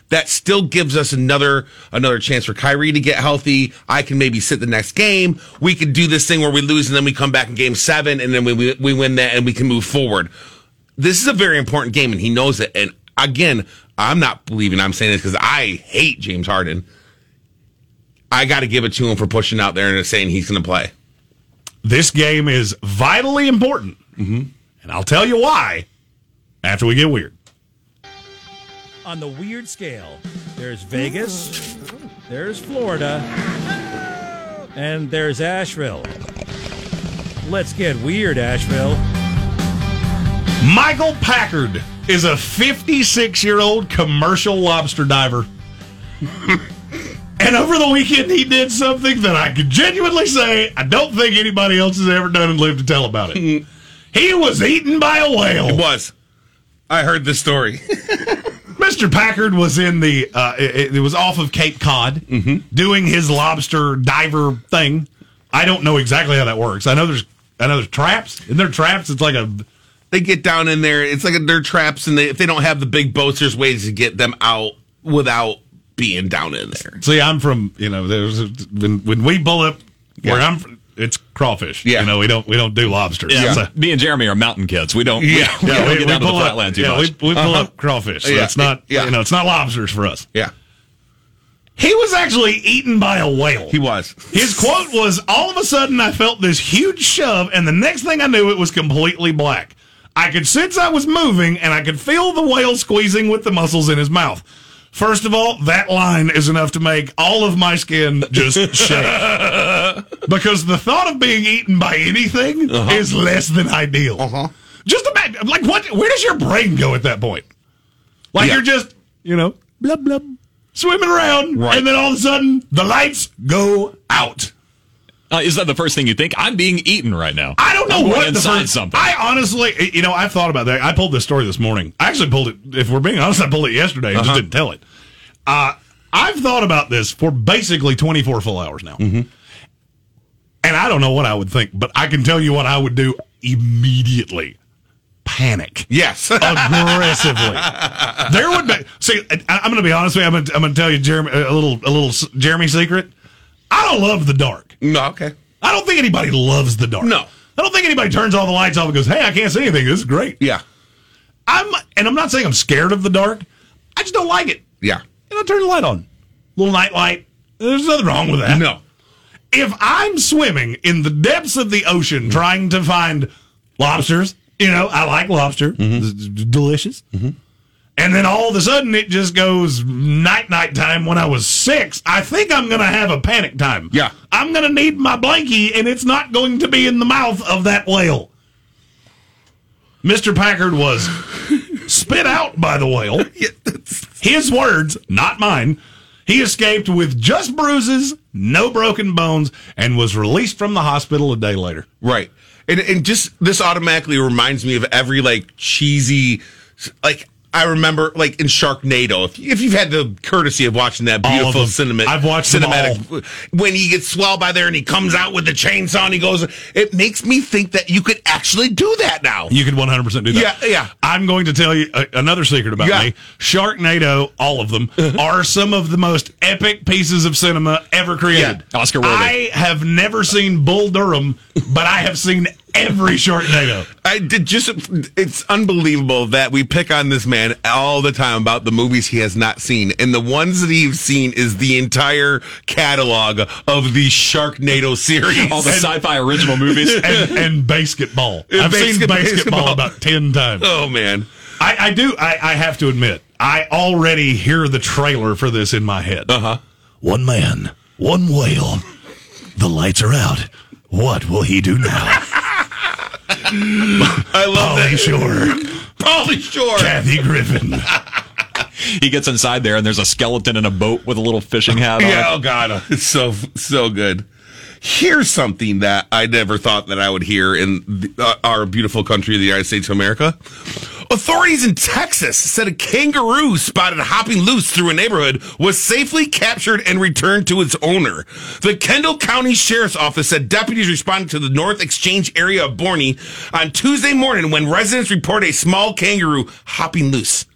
That still gives us another another chance for Kyrie to get healthy. I can maybe sit the next game. We could do this thing where we lose and then we come back in game seven and then we we, we win that and we can move forward this is a very important game and he knows it. And again, I'm not believing I'm saying this because I hate James Harden. I got to give it to him for pushing out there and saying he's going to play. This game is vitally important, mm-hmm. and I'll tell you why after we get weird. On the weird scale, there's Vegas, there's Florida, and there's Asheville. Let's get weird, Asheville. Michael Packard is a 56 year old commercial lobster diver. and over the weekend, he did something that I could genuinely say I don't think anybody else has ever done and lived to tell about it. he was eaten by a whale. It was. I heard this story. Mr. Packard was in the, uh, it, it was off of Cape Cod doing his lobster diver thing. I don't know exactly how that works. I know there's I know there's traps. Isn't there traps? It's like a They get down in there. It's like they're traps, and they, if they don't have the big boats, there's ways to get them out without being down in there. See, I'm from you know. There's a, when when we pull up where I'm. from, It's crawfish. Yeah. you know we don't we don't do lobsters. Yeah, So- me and Jeremy are mountain kids. We don't. Yeah. we, we yeah, don't we, get we down to the pull up. flatland Yeah, much. we, we pull Uh-huh. up crawfish. So Yeah, it's not yeah. you know it's not lobsters for us. Yeah, He was actually eaten by a whale. he was. His quote was, "All of a sudden, I felt this huge shove, and the next thing I knew, it was completely black. I could sense I was moving, and I could feel the whale squeezing with the muscles in his mouth." First of all, that line is enough to make all of my skin just shake. because the thought of being eaten by anything is less than ideal. Uh-huh. Just imagine, like, what? Where does your brain go at that point? Like Yeah. you're just, you know, blub blub, swimming around, Right. and then all of a sudden the lights go out. Uh, is that the first thing you think? I'm being eaten right now. I don't know I'm going what the inside first, something. I honestly, you know, I've thought about that. I pulled this story this morning. I actually pulled it. If we're being honest, I pulled it yesterday and Uh-huh. just didn't tell it. Uh, I've thought about this for basically 24 full hours now, Mm-hmm. and I don't know what I would think, but I can tell you what I would do immediately: panic Yes. aggressively. there would be. See, I, I'm going to be honest with you. I'm going to, I'm going to tell you, Jeremy, a little a little Jeremy secret. I don't love the dark. no, okay. I don't think anybody loves the dark. No. I don't think anybody turns all the lights off and goes, "Hey, I can't see anything. This is great." Yeah. I'm, and I'm not saying I'm scared of the dark. I just don't like it. Yeah. And I turn the light on, little night light. There's nothing wrong with that. No. If I'm swimming in the depths of the ocean trying to find lobsters, you know, I like lobster, mm-hmm. It's d- delicious. Mm-hmm. And then all of a sudden it just goes night night time when I was six. I think I'm going to have a panic time. Yeah. I'm going to need my blankie and it's not going to be in the mouth of that whale. Mr. Packard was spit out by the whale. His words, not mine. He escaped with just bruises, no broken bones, and was released from the hospital a day later. Right. And and just this automatically reminds me of every like cheesy like I remember like in Sharknado, if, if you've had the courtesy of watching that beautiful cinematic, I've watched cinematic when he gets swelled by there and he comes out with the chainsaw and he goes, it makes me think that you could actually do that now. You could 100% do that. Yeah, yeah. I'm going to tell you a, another secret about Yeah. me. Sharknado, all of them, are some of the most epic pieces of cinema ever created. Yeah, Oscar worthy. I have never seen Bull Durham, but I have seen every short Sharknado. I did just it's unbelievable that we pick on this man all the time about the movies he has not seen. And the ones that he's seen is the entire catalog of the Sharknado series. All the sci-fi original movies. And, and basketball. I've seen basketball, basketball. about 10 times. oh man. I, I do. I, I have to admit, I already hear the trailer for this in my head. Uh huh. One man, one whale. The lights are out. What will he do now? I love Polly that. Shore, Probably sure. Kathy Griffin. he gets inside there, and there's a skeleton in a boat with a little fishing hat on. Yeah, oh god, it's so so good. Here's something that I never thought that I would hear in the, uh, our beautiful country of the United States of America. Authorities in Texas said a kangaroo spotted hopping loose through a neighborhood was safely captured and returned to its owner. The Kendall County Sheriff's Office said deputies responded to the North Exchange area of Boerne on Tuesday morning when residents reported a small kangaroo hopping loose.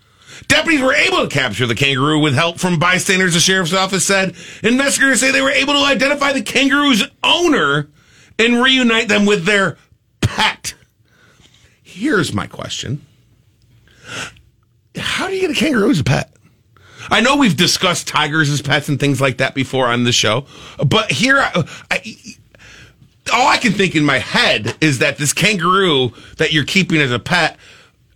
Deputies were able to capture the kangaroo with help from bystanders, the sheriff's office said. Investigators say they were able to identify the kangaroo's owner and reunite them with their pet. Here's my question How do you get a kangaroo as a pet? I know we've discussed tigers as pets and things like that before on the show, but here, I, I, all I can think in my head is that this kangaroo that you're keeping as a pet,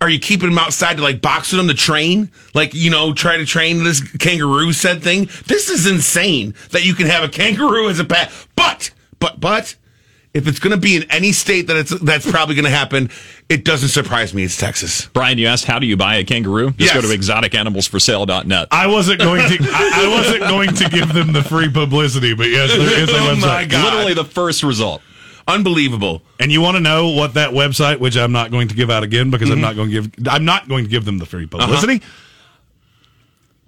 are you keeping him outside to like box with him to train? Like, you know, try to train this kangaroo said thing? This is insane that you can have a kangaroo as a pet. But, but, but, if it's going to be in any state that it's that's probably going to happen, it doesn't surprise me. It's Texas. Brian, you asked how do you buy a kangaroo? Just Yes. go to exoticanimalsforsale.net. I wasn't going to. I, I wasn't going to give them the free publicity, but yes, there is a Oh website. my God. Literally the first result. Unbelievable. And you want to know what that website, which I'm not going to give out again because I'm mm-hmm. not going to give. I'm not going to give them the free publicity. Uh-huh.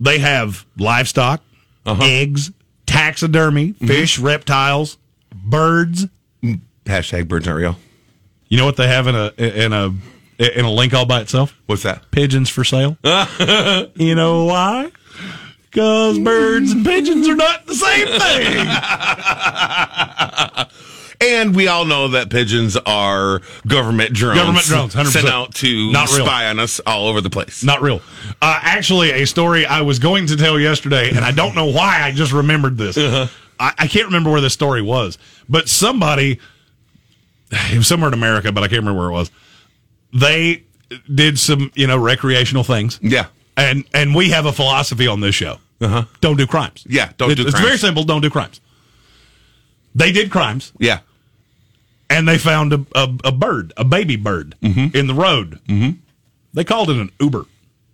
They have livestock, uh-huh. eggs, taxidermy, mm-hmm. fish, reptiles, birds. Hashtag birds aren't real. You know what they have in a in a in a link all by itself? What's that? Pigeons for sale. you know why? Because birds and pigeons are not the same thing. And we all know that pigeons are government drones. Government drones, 100%. Sent out to Not real. spy on us all over the place. Not real. Uh, actually, a story I was going to tell yesterday, and I don't know why I just remembered this. I, I can't remember where the story was, but somebody, it was somewhere in America, but I can't remember where it was. They did some, you know, recreational things. Yeah. And and we have a philosophy on this show. Uh-huh. Don't do crimes. Yeah, don't It- do It's crimes. very simple. Don't do crimes. They did crimes, Yeah. and they found a, a, a bird, a baby bird, in the road. Mm-hmm. They called it an Uber.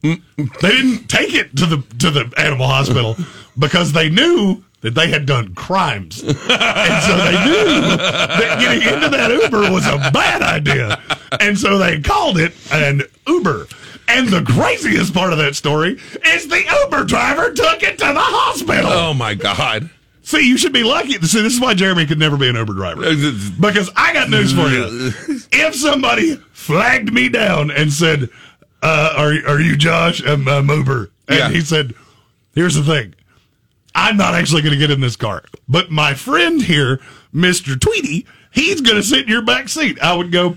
They didn't take it to the to the animal hospital because they knew that they had done crimes, and so they knew that getting into that Uber was a bad idea, and so they called it an Uber. And the craziest part of that story is the Uber driver took it to the hospital. Oh my God. See, you should be lucky. See, this is why Jeremy could never be an Uber driver. Because I got news for you. If somebody flagged me down and said, uh, are, are you Josh? I'm, I'm Uber. And Yeah. he said, here's the thing. I'm not actually going to get in this car. But my friend here, Mr. Tweety, he's going to sit in your back seat. I would go,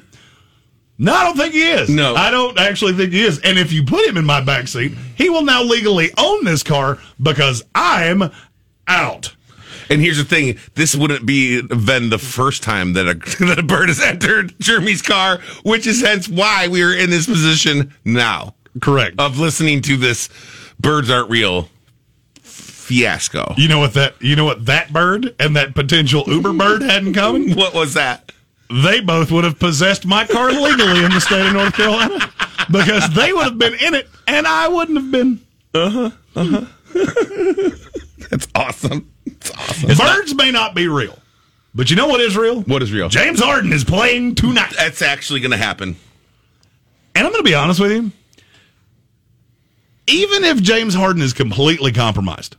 no, I don't think he is. No. I don't actually think he is. And if you put him in my back seat, he will now legally own this car because I'm out. And here's the thing: this wouldn't be then the first time that a that a bird has entered Jeremy's car, which is hence why we are in this position now Correct. of listening to this "birds aren't real" fiasco. You know what that you know what that bird and that potential Uber bird had in common? What was that? They both would have possessed my car legally in the state of North Carolina because they would have been in it and I wouldn't have been. Uh-huh. Uh-huh. That's awesome. It's awesome. Birds may not be real, but you know what is real? What is real? James Harden is playing tonight. That's actually going to happen. And I'm going to be honest with you. Even if James Harden is completely compromised,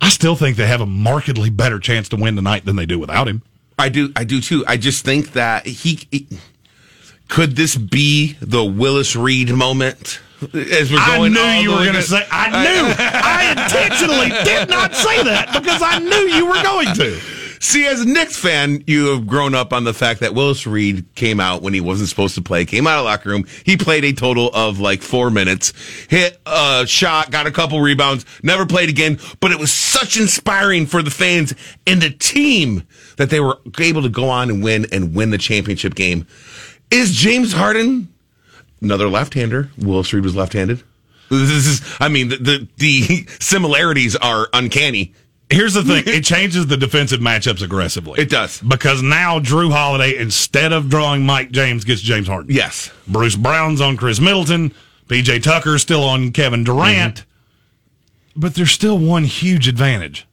I still think they have a markedly better chance to win tonight than they do without him. I do. I do too. I just think that he, he- could this be the Willis Reed moment as we're going I knew you were going to say. I knew. I intentionally did not say that because I knew you were going to. See, as a Knicks fan, you have grown up on the fact that Willis Reed came out when he wasn't supposed to play, came out of locker room. He played a total of like four minutes, hit a shot, got a couple rebounds, never played again. But it was such inspiring for the fans and the team that they were able to go on and win and win the championship game. Is James Harden another left-hander? Willis Reed was left-handed. This is, I mean, the, the, the similarities are uncanny. Here's the thing: it changes the defensive matchups aggressively. It does. because now Jrue Holiday, instead of drawing Mike James, gets James Harden. Yes. Bruce Brown's on Khris Middleton. PJ Tucker's still on Kevin Durant. Mm-hmm. But there's still one huge advantage.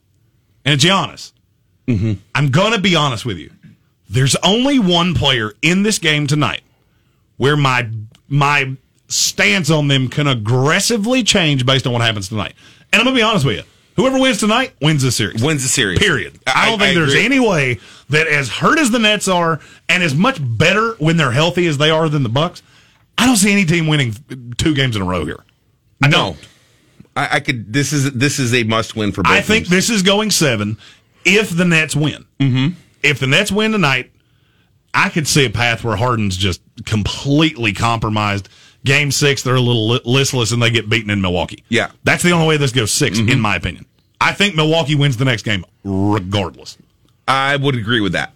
And it's Giannis. Mm-hmm. I'm going to be honest with you. There's only one player in this game tonight where my my stance on them can aggressively change based on what happens tonight. And I'm going to be honest with you. Whoever wins tonight wins the series. Wins the series. Period. I, don't think there's agree. any way that as hurt as the Nets are and as much better when they're healthy as they are than the Bucks, I don't see any team winning two games in a row here. I No. don't. I, I could. This is this is a must win for both. I think teams. this is going seven if the Nets win. Mm-hmm. If the Nets win tonight, I could see a path where Harden's just completely compromised. Game six, they're a little listless and they get beaten in Milwaukee. Yeah. That's the only way this goes 6 in my opinion. I think Milwaukee wins the next game regardless. I would agree with that.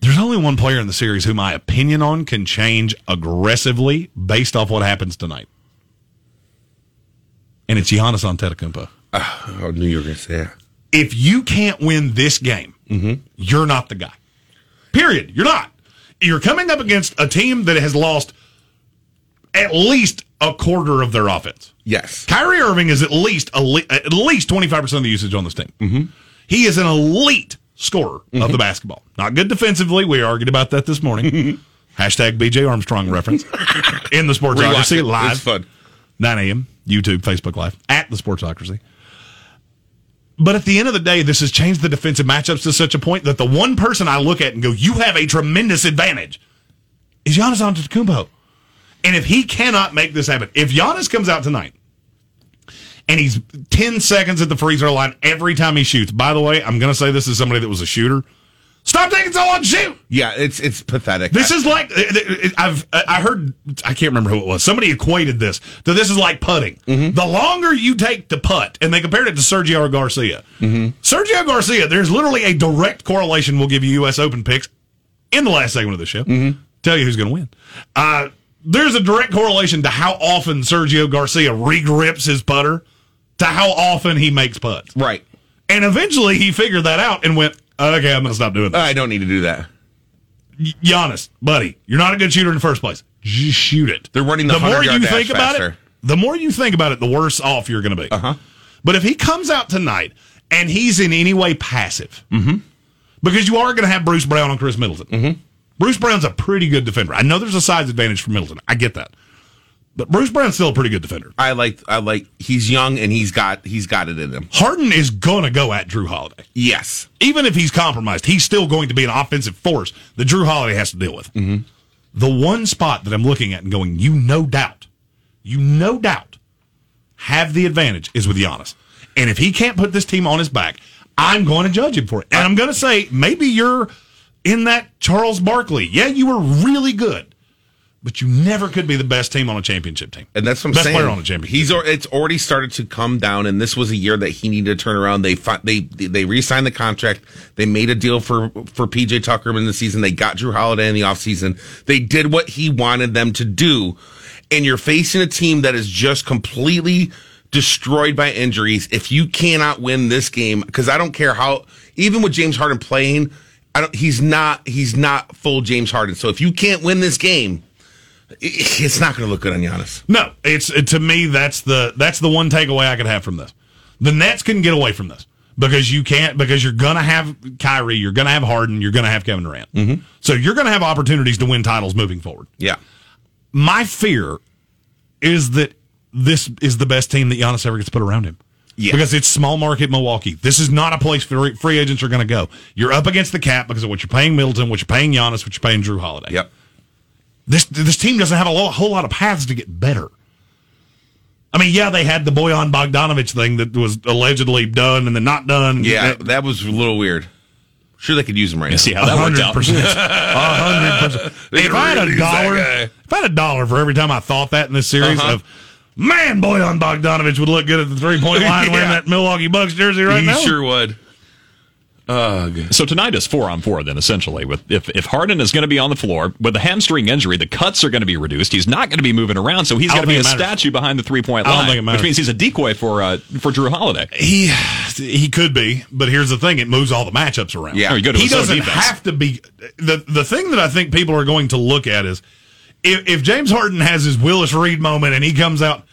There's only one player in the series who my opinion on can change aggressively based off what happens tonight. And it's Giannis Antetokounmpo. Ah, I knew you were going to say that. If you can't win this game, mm-hmm. you're not the guy. Period. You're not. You're coming up against a team that has lost at least a quarter of their offense. Yes. Kyrie Irving is at least le- at least 25% of the usage on this team. Mm-hmm. He is an elite scorer of the basketball. Not good defensively. We argued about that this morning. Hashtag BJ Armstrong reference in the Sportsocracy it. It's live, fun. 9 a.m. YouTube, Facebook Live at the Sportsocracy. But at the end of the day, this has changed the defensive matchups to such a point that the one person I look at and go, "You have a tremendous advantage," is Giannis Antetokounmpo. And if he cannot make this happen, if Giannis comes out tonight and he's 10 seconds at the free throw line every time he shoots, by the way, I'm going to say this is somebody that was a shooter. Stop taking so long to shoot. Yeah, it's it's pathetic. This is like uh, uh, uh, I've I heard I can't remember who it was. Somebody equated this to this is like putting. Mm-hmm. The longer you take to putt, and they compared it to Sergio Garcia. Mm-hmm. Sergio Garcia, there's literally a direct correlation. We'll give you U.S. Open picks in the last segment of the show. Mm-hmm. Tell you who's going to win. Uh, there's a direct correlation to how often Sergio Garcia regrips his putter to how often he makes putts. right. And eventually he figured that out and went, okay, I'm going to stop doing that. I don't need to do that. Giannis, buddy, you're not a good shooter in the first place. Just shoot it. They're running the more you think about it, the more you think about it, the worse off you're going to be. Uh Uh-huh. But if he comes out tonight and he's in any way passive, Mm-hmm. because you are going to have Bruce Brown on Khris Middleton. Mm-hmm. Bruce Brown's a pretty good defender. I know there's a size advantage for Middleton. I get that, but Bruce Brown's still a pretty good defender. I like I like he's young and he's got he's got it in him. Harden is going to go at Jrue Holiday. Yes. even if he's compromised, he's still going to be an offensive force that Jrue Holiday has to deal with. Mm-hmm. The one spot that I'm looking at and going, you no doubt, you no doubt have the advantage is with Giannis. And if he can't put this team on his back, I'm going to judge him for it. And I'm going to say, maybe you're in that Charles Barkley. Yeah, you were really good, but you never could be the best team on a championship team. And that's what I'm Best saying. player on a championship He's al- it's already started to come down, and this was a year that he needed to turn around. They they they re-signed the contract. They made a deal for for PJ Tucker in the season. They got Jrue Holiday in the offseason. They did what he wanted them to do. And you're facing a team that is just completely destroyed by injuries. If you cannot win this game, because I don't care how, even with James Harden playing, I don't. He's not. He's not full James Harden. So if you can't win this game, it's not going to look good on Giannis. No, it's to me that's the that's the one takeaway I could have from this. The Nets can get away from this because you can't because you're gonna have Kyrie, you're gonna have Harden, you're gonna have Kevin Durant. Mm-hmm. So you're gonna have opportunities to win titles moving forward. Yeah. My fear is that this is the best team that Giannis ever gets put around him. Because it's small market Milwaukee. This is not a place free, free agents are going to go. You're up against the cap because of what you're paying Middleton, what you're paying Giannis, what you're paying Jrue Holiday. Yep. This this team doesn't have a lo- whole lot of paths to get better. I mean, yeah, they had the Boyan Bogdanovich thing that was allegedly done and then not done. Yeah, that was a little weird. Sure, they could use him right now. See how that worked out. hundred percent. They If I had a dollar, if I had a dollar for every time I thought that in this series Uh-huh. of man, Boyan Bogdanovich would look good at the three point line wearing that Milwaukee Bucks jersey right he now. He sure would. Ugh. So tonight is four on four. Then essentially, with if if Harden is going to be on the floor with a hamstring injury, the cuts are going to be reduced. He's not going to be moving around, so he's going to be a matters. statue behind the three point I don't line, think it which means he's a decoy for uh, for Jrue Holiday. He he could be, but here's the thing: it moves all the matchups around. Yeah. You go to he doesn't defense. have to be. the The thing that I think people are going to look at is if, if James Harden has his Willis Reed moment and he comes out.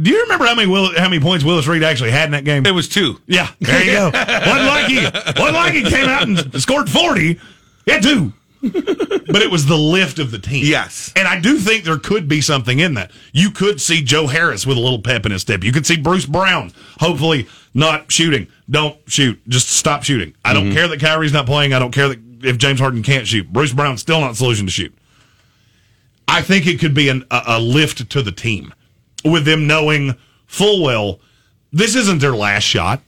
Do you remember how many Will, how many points Willis Reed actually had in that game? It was two. Yeah, there you go. wasn't like he wasn't like he came out and scored forty. He had two, but it was the lift of the team. Yes. and I do think there could be something in that. You could see Joe Harris with a little pep in his step. You could see Bruce Brown, hopefully not shooting. Don't shoot. Just stop shooting. I don't mm-hmm. care that Kyrie's not playing. I don't care that if James Harden can't shoot. Bruce Brown's still not the solution to shoot. I think it could be an, a, a lift to the team with them knowing full well this isn't their last shot.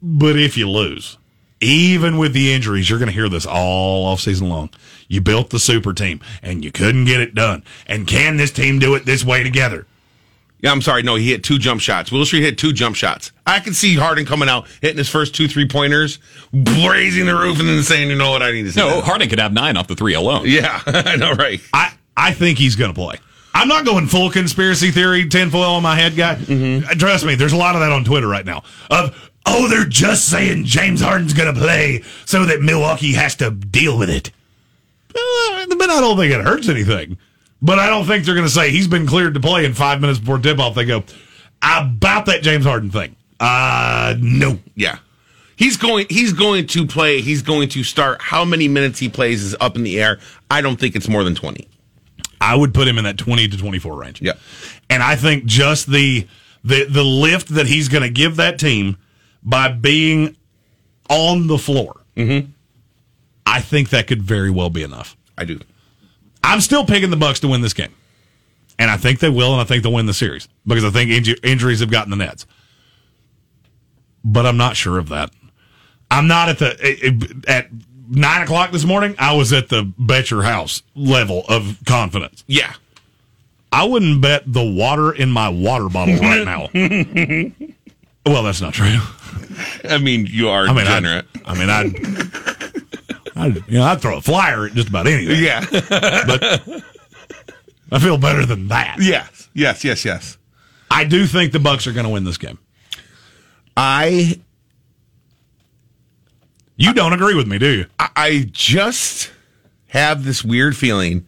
But if you lose, even with the injuries, you're going to hear this all off season long. You built the super team and you couldn't get it done. And can this team do it this way together? Yeah, I'm sorry. No, he hit two jump shots. Willis Reed hit two jump shots. I can see Harden coming out, hitting his first two three pointers, blazing the roof, and then saying, "You know what? I need to." See No, that." Harden could have nine off the three alone. Yeah, I know, right? I, I think he's going to play. I'm not going full conspiracy theory, tinfoil on my head guy. Uh, Trust me, there's a lot of that on Twitter right now. Of, oh, they're just saying James Harden's going to play so that Milwaukee has to deal with it. Uh, but I don't think it hurts anything. But I don't think they're going to say he's been cleared to play in five minutes before tip off. They go, about that James Harden thing. Uh, no. Yeah. He's going. He's going to play. He's going to start. How many minutes he plays is up in the air. I don't think it's more than twenty. I would put him in that 20 to 24 range. Yeah. And I think just the the the lift that he's going to give that team by being on the floor. Mm-hmm. I think that could very well be enough. I do. I'm still picking the Bucks to win this game, and I think they will, and I think they'll win the series because I think inju- injuries have gotten the Nets. But I'm not sure of that. I'm not at the at nine o'clock this morning. I was at the bet your house level of confidence. Yeah. I wouldn't bet the water in my water bottle right now. well, that's not true. I mean, you are I mean. I, I mean, I'd, I'd, you know, I'd throw a flyer at just about anything. yeah. But I feel better than that. yes. Yes. Yes. Yes. I do think the Bucks are going to win this game. I You don't agree with me, do you? I just have this weird feeling,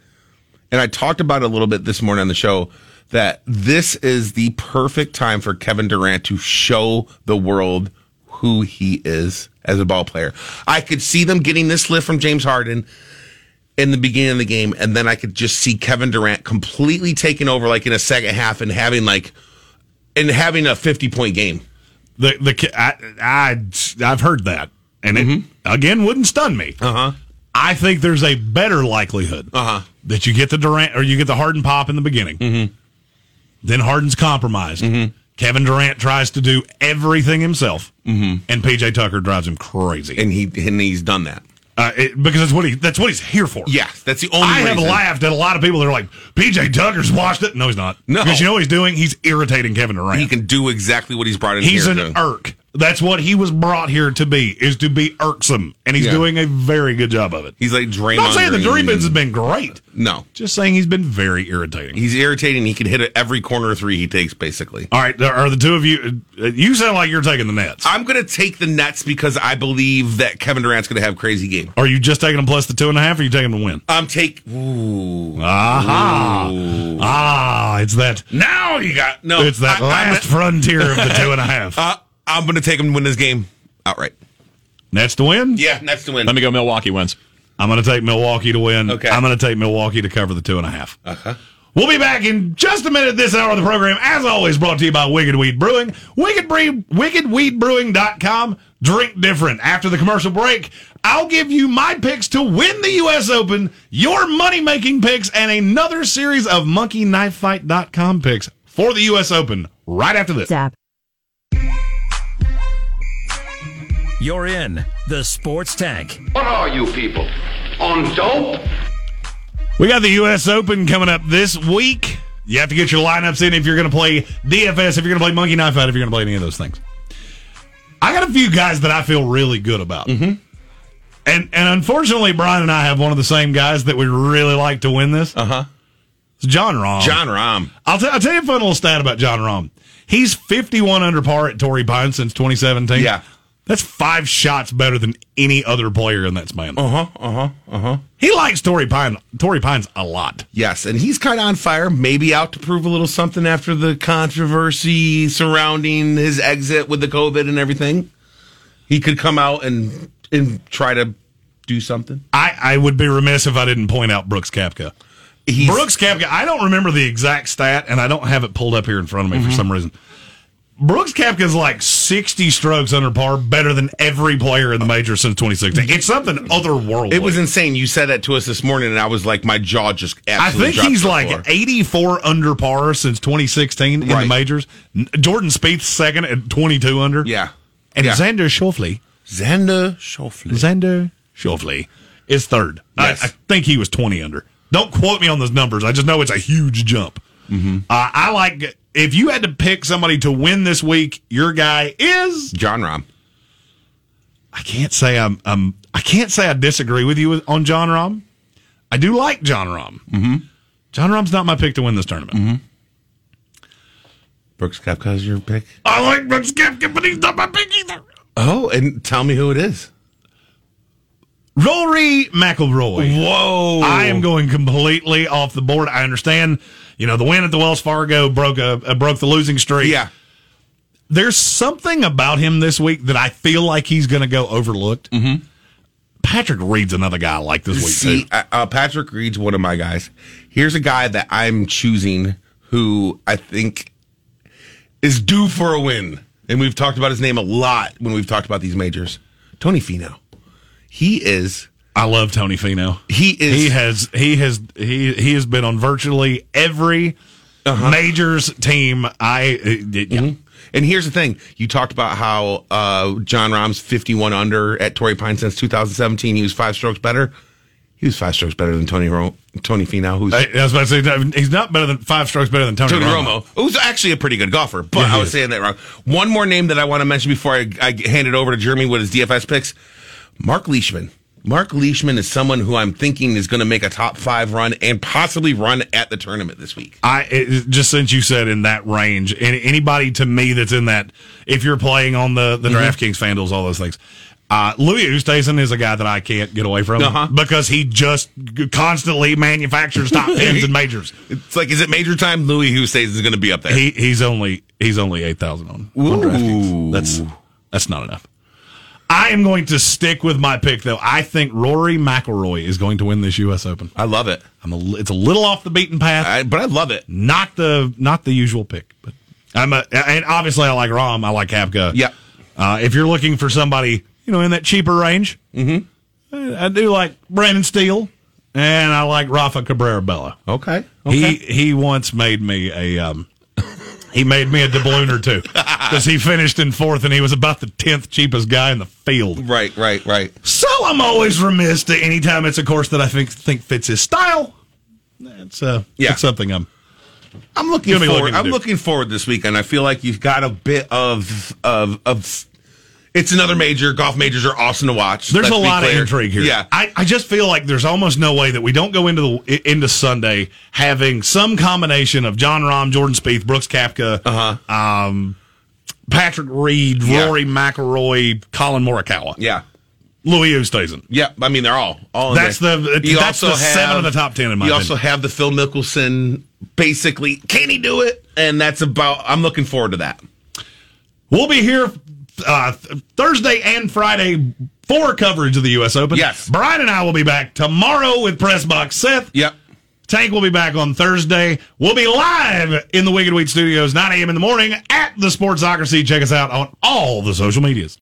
and I talked about it a little bit this morning on the show, that this is the perfect time for Kevin Durant to show the world who he is as a ball player. I could see them getting this lift from James Harden in the beginning of the game, and then I could just see Kevin Durant completely taking over like in a second half and having like and having a 50 point game. The the I, I I've heard that, and it again wouldn't stun me. Uh huh. I think there's a better likelihood Uh-huh. that you get the Durant or you get the Harden pop in the beginning. Mm-hmm. Then Harden's compromised. Kevin Durant tries to do everything himself, and PJ Tucker drives him crazy And he and he's done that. uh, it, because that's what he that's what he's here for. Yeah, that's the only I have laughed at a lot of people that are like, PJ Tucker's watched it. No, he's not. No. Because you know what he's doing? He's irritating Kevin Durant. He can do exactly what he's brought in He's an to irk. That's what he was brought here to be, is to be irksome. And he's Yeah. doing a very good job of it. He's like Draymond. I'm not saying the Green. Dreamins has been great. No, Just saying he's been very irritating. he's irritating. He can hit it every corner three he takes, basically. All right, are the two of you? uh, You sound like you're taking the Nets. I'm going to take the Nets because I believe that Kevin Durant's going to have a crazy game. Are you just taking them plus the two and a half? Or are you taking them to win? I'm take. Ooh. Aha! Ah, it's that. Now you got no. It's that I, last frontier of the two and a half. Uh, I'm going to take him to win this game outright. Nets to win. Yeah, Nets to win. Let me go Milwaukee wins. I'm going to take Milwaukee to win. Okay. I'm going to take Milwaukee to cover the two and a half. Uh-huh. We'll be back in just a minute this hour of the program. As always, brought to you by Wicked Weed Brewing. Wicked Bre- WickedWeedBrewing.com. Drink different. After the commercial break, I'll give you my picks to win the U.S. Open, your money making picks, and another series of MonkeyKnifeFight.com picks for the U.S. Open right after this. Zap. You're in the Sports Tank. What are you people? On dope? We got the U.S. Open coming up this week. You have to get your lineups in if you're going to play DFS, if you're going to play Monkey Knife Fight, if you're going to play any of those things. I got a few guys that I feel really good about. Mm-hmm. And and unfortunately, Brian and I have one of the same guys that we really like to win this. Uh huh. It's Jon Rahm. Jon Rahm. I'll, t- I'll tell you a fun little stat about Jon Rahm. He's 51 under par at Torrey Pines since 2017. Yeah. That's five shots better than any other player in that span. Uh huh. Uh huh. Uh huh. He likes Torrey Pine, Torrey Pines a lot. Yes, and he's kind of on fire. Maybe out to prove a little something after the controversy surrounding his exit with the COVID and everything. He could come out and and try to do something. I, I would be remiss if I didn't point out Brooks Koepka. He's, Brooks Koepka, I don't remember the exact stat, and I don't have it pulled up here in front of me Mm-hmm. for some reason. Brooks Koepka is like 60 strokes under par, better than every player in the major since 2016. It's something otherworldly. It was insane. You said that to us this morning, and I was like, my jaw just I think he's like floor. 84 under par since 2016 in the majors. Jordan Spieth's second at 22 under. Yeah, And yeah. Xander Schauffele, Xander Schauffele. Xander Schauffele is third. Yes. I, I think he was 20 under. Don't quote me on those numbers. I just know it's a huge jump. Mm-hmm. Uh, I like if you had to pick somebody to win this week, your guy is. Jon Rahm. I can't say I'm. I'm I can't say I disagree with you on Jon Rahm. I do like Jon Rahm. Mm-hmm. Jon Rahm's not my pick to win this tournament. Mm-hmm. Brooks Koepka's your pick. I like Brooks Koepka, but he's not my pick either. Oh, and tell me who it is. Rory McIlroy. Whoa! I am going completely off the board. I understand, you know, the win at the Wells Fargo broke a, uh, broke the losing streak. Yeah, There's something about him this week that I feel like he's going to go overlooked. Mm-hmm. Patrick Reed's another guy I like this week See, too. uh, uh, Patrick Reed's one of my guys. Here's a guy that I'm choosing who I think is due for a win. and we've talked about his name a lot when we've talked about these majors. Tony Finau. He is I love Tony Finau. He is- He has. He has. He he has been on virtually every Uh-huh. majors team. I. uh, yeah. Mm-hmm. And here's the thing: you talked about how uh, Jon Rahm's 51 under at Torrey Pine since 2017. He was five strokes better. He was five strokes better than Tony Ro- Tony Finau, who's I, I was about to say he's not better than five strokes better than Tony, Tony Romo. Romo, who's actually a pretty good golfer. But Yeah, I was is. saying that wrong. One more name that I want to mention before I, I hand it over to Jeremy with his DFS picks: Mark Leishman. Mark Leishman is someone who I'm thinking is going to make a top five run and possibly run at the tournament this week. I it, just since you said in that range, any, anybody to me that's in that, if you're playing on the the Mm-hmm. DraftKings, FanDuel's, all those things. Uh, Louis Oosthuizen is a guy that I can't get away from Uh-huh. because he just constantly manufactures top tens and majors. It's like, is it major time? Louis Oosthuizen is going to be up there. He he's only he's only eight thousand on, on DraftKings. That's that's not enough. I am going to stick with my pick though. I think Rory McIlroy is going to win this U.S. Open. I love it, I'm a, it's a little off the beaten path, I, but I love it. not the not the usual pick, but I'm a, and obviously I like Rahm, I like Havka. Yeah. Uh, if you're looking for somebody, you know, in that cheaper range, mm-hmm. I do like Brendan Steele, and I like Rafa Cabrera Bello. Okay. He he once made me a um, he made me a doubloon or two because he finished in fourth and he was about the tenth cheapest guy in the field. Right, right, right. So I'm always remiss to anytime it's a course that I think think fits his style. It's uh, Yeah. it's something I'm. I'm looking forward. looking I'm do. looking forward this weekend. I feel like you've got a bit of of of. It's another major. Golf majors are awesome to watch. There's let's a lot of intrigue here. Yeah, I, I just feel like there's almost no way that we don't go into the into Sunday having some combination of Jon Rahm, Jordan Spieth, Brooks Koepka, uh-huh. um, Patrick Reed, Yeah. Rory McIlroy, Collin Morikawa, yeah, Louis Oosthuizen. yeah. I mean, they're all all. That's there. the- You that's also the seven of the top 10 in my You opinion. also have the Phil Mickelson. Basically, can he do it? And that's about. I'm looking forward to that. We'll be here uh, Thursday and Friday for coverage of the U.S. Open. Yes. Brian and I will be back tomorrow with Press Box Seth. Yep. Tank will be back on Thursday. We'll be live in the Wicked Weed Studios, 9 a.m. in the morning at the Sportsocracy. Check us out on all the social medias.